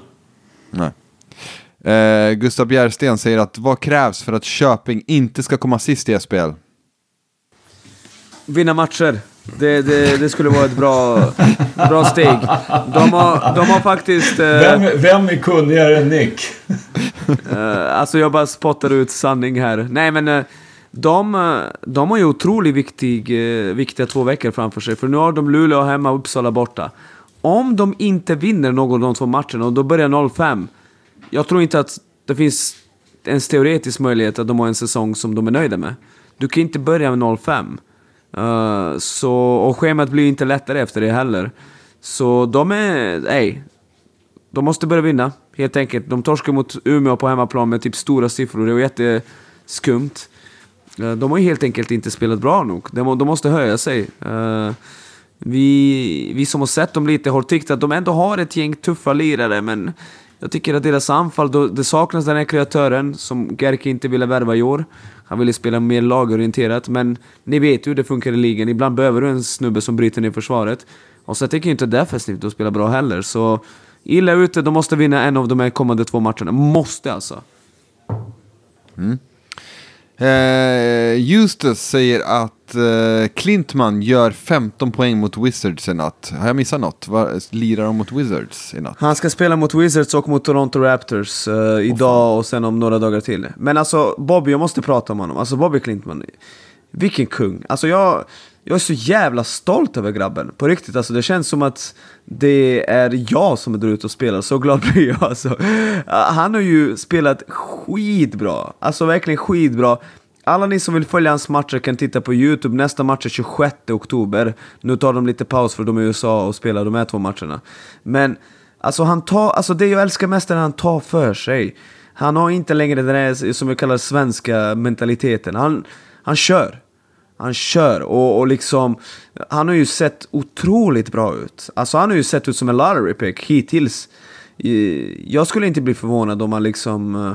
Nej. Eh, Gustav Bjärsten säger att vad krävs för att Köping inte ska komma sist i SPL? Vinna matcher. Det, det, det, skulle vara ett bra, bra steg. De har, de har faktiskt... Eh, vem, vem är kunnigare än Nick? eh, alltså jag bara spottar ut sanning här. Nej men... Eh, de, eh, de har ju otroligt viktig, eh, viktiga två veckor framför sig. För nu har de Luleå hemma och Uppsala borta. Om de inte vinner någon av de två matcherna och då börjar 0-5 jag tror inte att det finns ens teoretisk möjlighet att de har en säsong som de är nöjda med. Du kan inte börja med 05. Uh, eh, så, och schemat blir inte lättare efter det heller. Så de är... Nej. De måste börja vinna, helt enkelt. De torskar mot Umeå på hemmaplan med typ stora siffror. Det var jätteskumt. Uh, de har ju helt enkelt inte spelat bra nog. De, de måste höja sig. Uh, vi, vi som har sett dem lite har tyckt att de ändå har ett gäng tuffa lirare, men jag tycker att deras anfall, då, det saknas den här kreatören som Gerke inte ville värva i år. Han ville spela mer lagorienterat, men ni vet ju hur det funkar i ligan. Ibland behöver du en snubbe som bryter ner försvaret. Och så tycker jag inte defensivt att spela bra heller, så illa ute, de måste vinna en av de här kommande två matcherna. Måste alltså. Mm. Eh, Justus säger att eh, Klintman gör 15 poäng mot Wizards i natt. Har jag missat något? Var, lirar de mot Wizards i natt? Han ska spela mot Wizards och mot Toronto Raptors eh, idag och sen om några dagar till. Men alltså Bobby, jag måste prata om honom. Alltså Bobby Klintman, vilken kung. Alltså jag, jag är så jävla stolt över grabben. På riktigt, alltså det känns som att det är jag som är där ute och spelar. Så glad blir jag alltså. Han har ju spelat skitbra. Alltså verkligen skitbra. Alla ni som vill följa hans matcher kan titta på YouTube. Nästa match är 26 oktober. Nu tar de lite paus för de är i USA och spelar de här två matcherna. Men alltså han tar, alltså det jag älskar mest är när han tar för sig. Han har inte längre den här, som vi kallar svenska mentaliteten. Han, han kör. Han kör och, och liksom, han har ju sett otroligt bra ut. Alltså han har ju sett ut som en lottery pick hittills. Jag skulle inte bli förvånad om han liksom eh,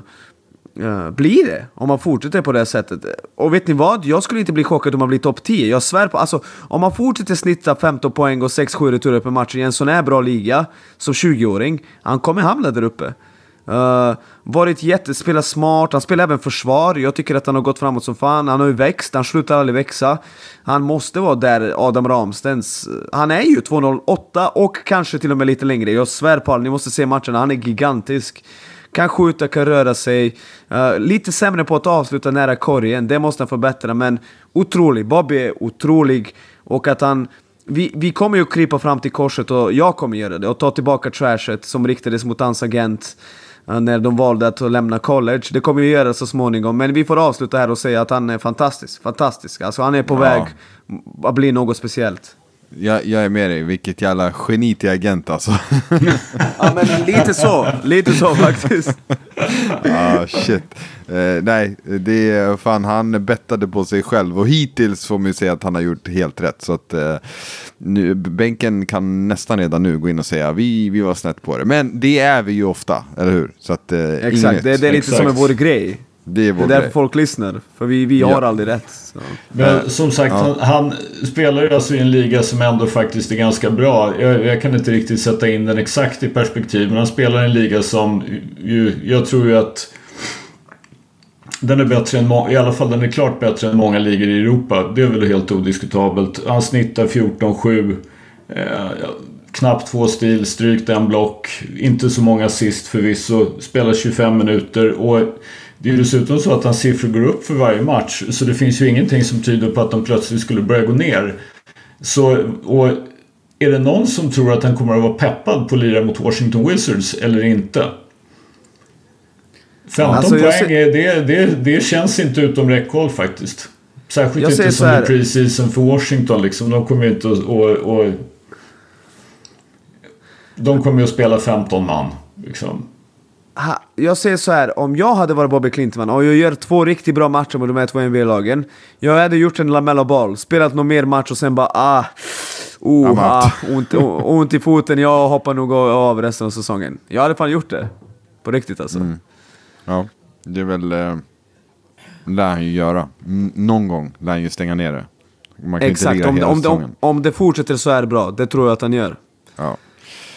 uh, blir det. Om man fortsätter på det sättet. Och vet ni vad? Jag skulle inte bli chockad om man blir topp 10. Jag svär på, alltså om man fortsätter snitta 15 poäng och 6-7 returer per match i en sån här bra liga som 20-åring, han kommer hamna där uppe. Uh, varit jätte, spelar smart, han spelar även försvar. Jag tycker att han har gått framåt som fan. Han har ju växt, han slutar aldrig växa. Han måste vara där Adam Ramstens... Han är ju 2,08 och kanske till och med lite längre. Jag svär på allt, ni måste se matcherna. Han är gigantisk. Kan skjuta, kan röra sig. Uh, lite sämre på att avsluta nära korgen, det måste han förbättra. Men otrolig, Bobby är otrolig. Och att han... Vi, vi kommer ju krypa fram till korset och jag kommer göra det och ta tillbaka trashet som riktades mot hans agent när de valde att lämna college. Det kommer ju göra så småningom, men vi får avsluta här och säga att han är fantastisk. Fantastisk. Alltså han är på ja. väg att bli något speciellt. Jag, jag, är med dig, vilket jävla geni till agent alltså. [LAUGHS] ja men lite så, lite så faktiskt. [LAUGHS] ah, shit. Eh, nej, det är fan han bettade på sig själv och hittills får man ju säga att han har gjort helt rätt. Så att eh, nu, bänken kan nästan redan nu gå in och säga vi, vi var snett på det. Men det är vi ju ofta, eller hur? Så att, eh, Exakt, inget. det, det är lite Exakt. som är vår grej. Det är, det är därför folk lyssnar. För vi, vi har aldrig rätt. Så. Men som sagt, ja. han, han, spelar ju alltså i en liga som ändå faktiskt är ganska bra. Jag, jag, kan inte riktigt sätta in den exakt i perspektiv. Men han spelar i en liga som ju, jag tror ju att den är bättre än i alla fall den är klart bättre än många ligor i Europa. Det är väl helt odiskutabelt. Han snittar 14-7. Eh, knappt två stil, strykt en block. Inte så många assist förvisso. Spelar 25 minuter. Och det är dessutom så att hans siffror går upp för varje match. Så det finns ju ingenting som tyder på att de plötsligt skulle börja gå ner. Så, och är det någon som tror att han kommer att vara peppad på att lira mot Washington Wizards eller inte? 15 alltså, poäng, ser... det, det, det känns inte utom räckhåll faktiskt. Särskilt inte som här... preseason för Washington liksom. De kommer ju inte att... Och, och, de kommer ju att spela 15 man. Liksom jag säger så här, om jag hade varit Bobby Clinton och jag gör två riktigt bra matcher med de här två NBA-lagen. Jag hade gjort en Lamella Ball, spelat någon mer match och sen bara ah, oh, ah ont, ont i foten, jag hoppar nog av resten av säsongen. Jag hade fan gjort det. På riktigt alltså. Mm. Ja, det är väl... Eh, lär han ju göra. någon gång lär han ju stänga ner det. Exakt, om, om, om, om det fortsätter så är det bra. Det tror jag att han gör. Ja.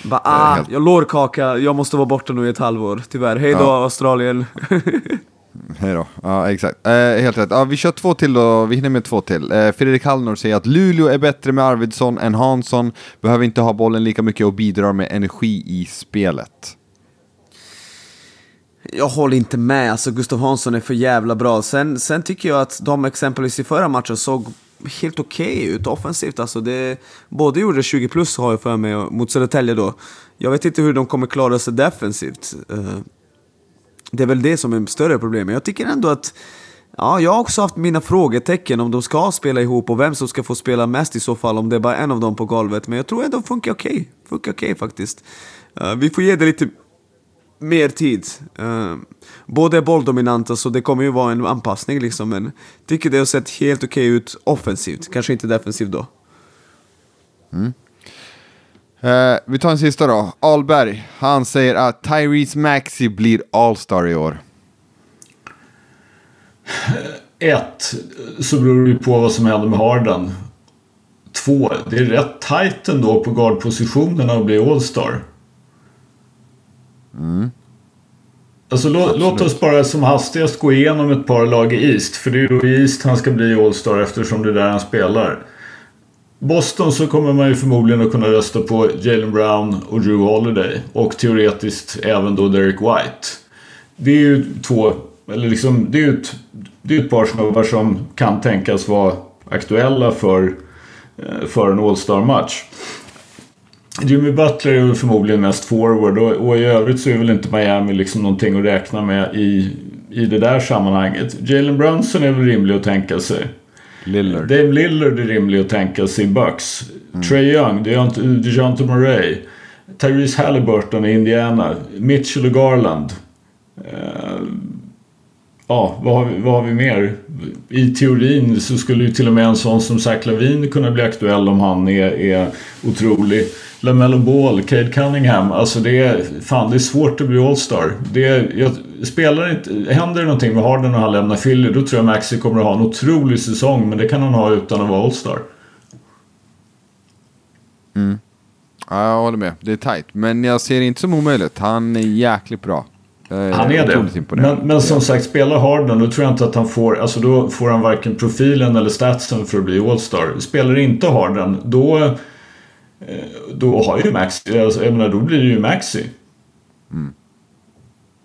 Bara, ah, helt... jag lårkaka, jag måste vara borta nu i ett halvår. Tyvärr. Hej då ja. Australien. [LAUGHS] Hej då. Ja, exakt. Eh, helt rätt. Ja, vi kör två till då. Vi hinner med två till. Eh, Fredrik Hallnor säger att Luleå är bättre med Arvidsson än Hansson. Behöver inte ha bollen lika mycket och bidrar med energi i spelet. Jag håller inte med. Alltså Gustav Hansson är för jävla bra. Sen, sen tycker jag att de exempelvis i förra matchen såg helt okej okay ut offensivt. Alltså det, både gjorde 20 plus har jag för mig mot Södertälje då. Jag vet inte hur de kommer klara sig defensivt. Eh, det är väl det som är större problemet. Jag tycker ändå att Ja, jag har också haft mina frågetecken om de ska spela ihop och vem som ska få spela mest i så fall, om det är bara en av dem på golvet. Men jag tror ändå det funkar okej. Okay. Funkar okej okay, faktiskt. Eh, vi får ge det lite mer tid. Uh, båda är bolldominanta så det kommer ju vara en anpassning liksom. Men tycker det har sett helt okej okay ut offensivt. Kanske inte defensivt då. Mm. Uh, vi tar en sista då. Alberg, han säger att Tyrese Maxi blir All-star i år. Ett, så beror det på vad som händer med Harden. Två, det är rätt tajt ändå på guardpositionerna att bli All-star. Mm. Alltså lå, låt oss bara som hastigast gå igenom ett par lag i East. För det är ju i East han ska bli All-star eftersom det är där han spelar. Boston så kommer man ju förmodligen att kunna rösta på Jalen Brown och Drew Holiday. Och teoretiskt även då Derek White. Det är ju två, eller liksom, det är ju ett, det är ett par snubbar som kan tänkas vara aktuella för, eh, för en All-Star-match. Jimmy Butler är förmodligen mest forward och, och, i övrigt så är väl inte Miami liksom någonting att räkna med i, i det där sammanhanget. Jalen Brunson är väl rimlig att tänka sig. Lillard. Dave Lillard är rimlig att tänka sig i Bucks. Mm. Trey Young, DeJounte Murray. Tyrese Halliburton i Indiana. Mitchell och Garland. Uh, ja, vad har, vi, vad har vi mer? I teorin så skulle ju till och med en sån som Zach Lavin kunna bli aktuell om han är, är otrolig. LaMelo Ball, Cade Cunningham. Alltså det är, fan, det är svårt att bli All-Star. Det jag spelar inte, händer det någonting med Harden och han lämnar Philly då tror jag Maxi kommer att ha en otrolig säsong. Men det kan han ha utan att vara All-Star. Mm. Ja, jag håller med. Det är tight. Men jag ser det inte som omöjligt. Han är jäkligt bra. Han är det. Men, men, som sagt, spelar Harden då tror jag inte att han får... Alltså då får han varken profilen eller statsen för att bli All-Star. Spelar inte Harden då Eh, då har ju Maxi, alltså, jag menar då blir det ju Maxi. Mm.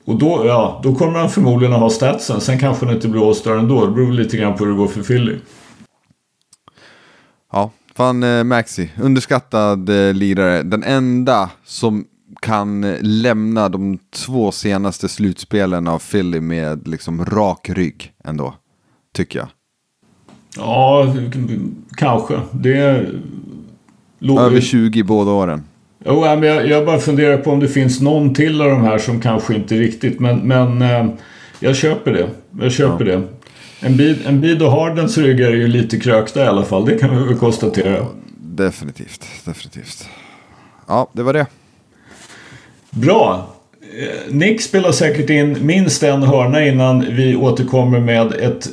Och då, ja, då kommer han förmodligen att ha statsen. Sen kanske det inte blir All-Star ändå. Det beror lite grann på hur det går för Philly. Ja, fan eh, Maxi. Underskattad eh, lirare. Den enda som kan lämna de två senaste slutspelen av Philly med liksom rak rygg ändå. Tycker jag. Ja, kanske. Det över 20 båda åren. Jo, men jag, jag bara funderar på om det finns någon till av de här som kanske inte riktigt. Men, men eh, jag köper det. Jag köper ja. det. En bid, en bid och Hardens ryggar är ju lite krökta i alla fall. Det kan vi väl konstatera. Definitivt. Definitivt. Ja, det var det. Bra. Eh, Nick spelar säkert in minst en hörna innan vi återkommer med, ett,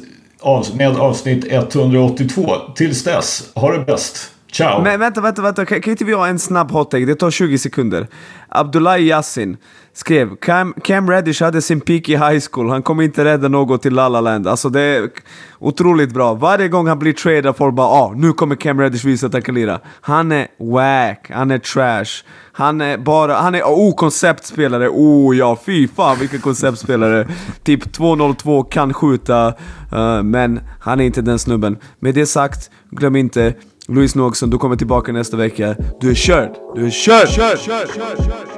med avsnitt 182. Tills dess, ha det bäst! Ciao! Men vänta, vänta, vänta. Kan, kan inte vi ha en snabb hot-take? Det tar 20 sekunder. Abdullahi Yassin skrev Cam, Cam Reddish hade sin peak i high school, han kommer inte rädda något till La La Land. Alltså det är otroligt bra. Varje gång han blir tradad folk bara ah, nu kommer Cam Reddish visa att han kan lira. Han är wack, han är trash. Han är bara, han är oh konceptspelare, oh ja fy fan vilken konceptspelare. typ 202 kan skjuta, uh, men han är inte den snubben. Med det sagt, glöm inte Louise Nogson, du kommer tillbaka nästa vecka. Du är körd! Du är körd! körd, körd, körd, körd.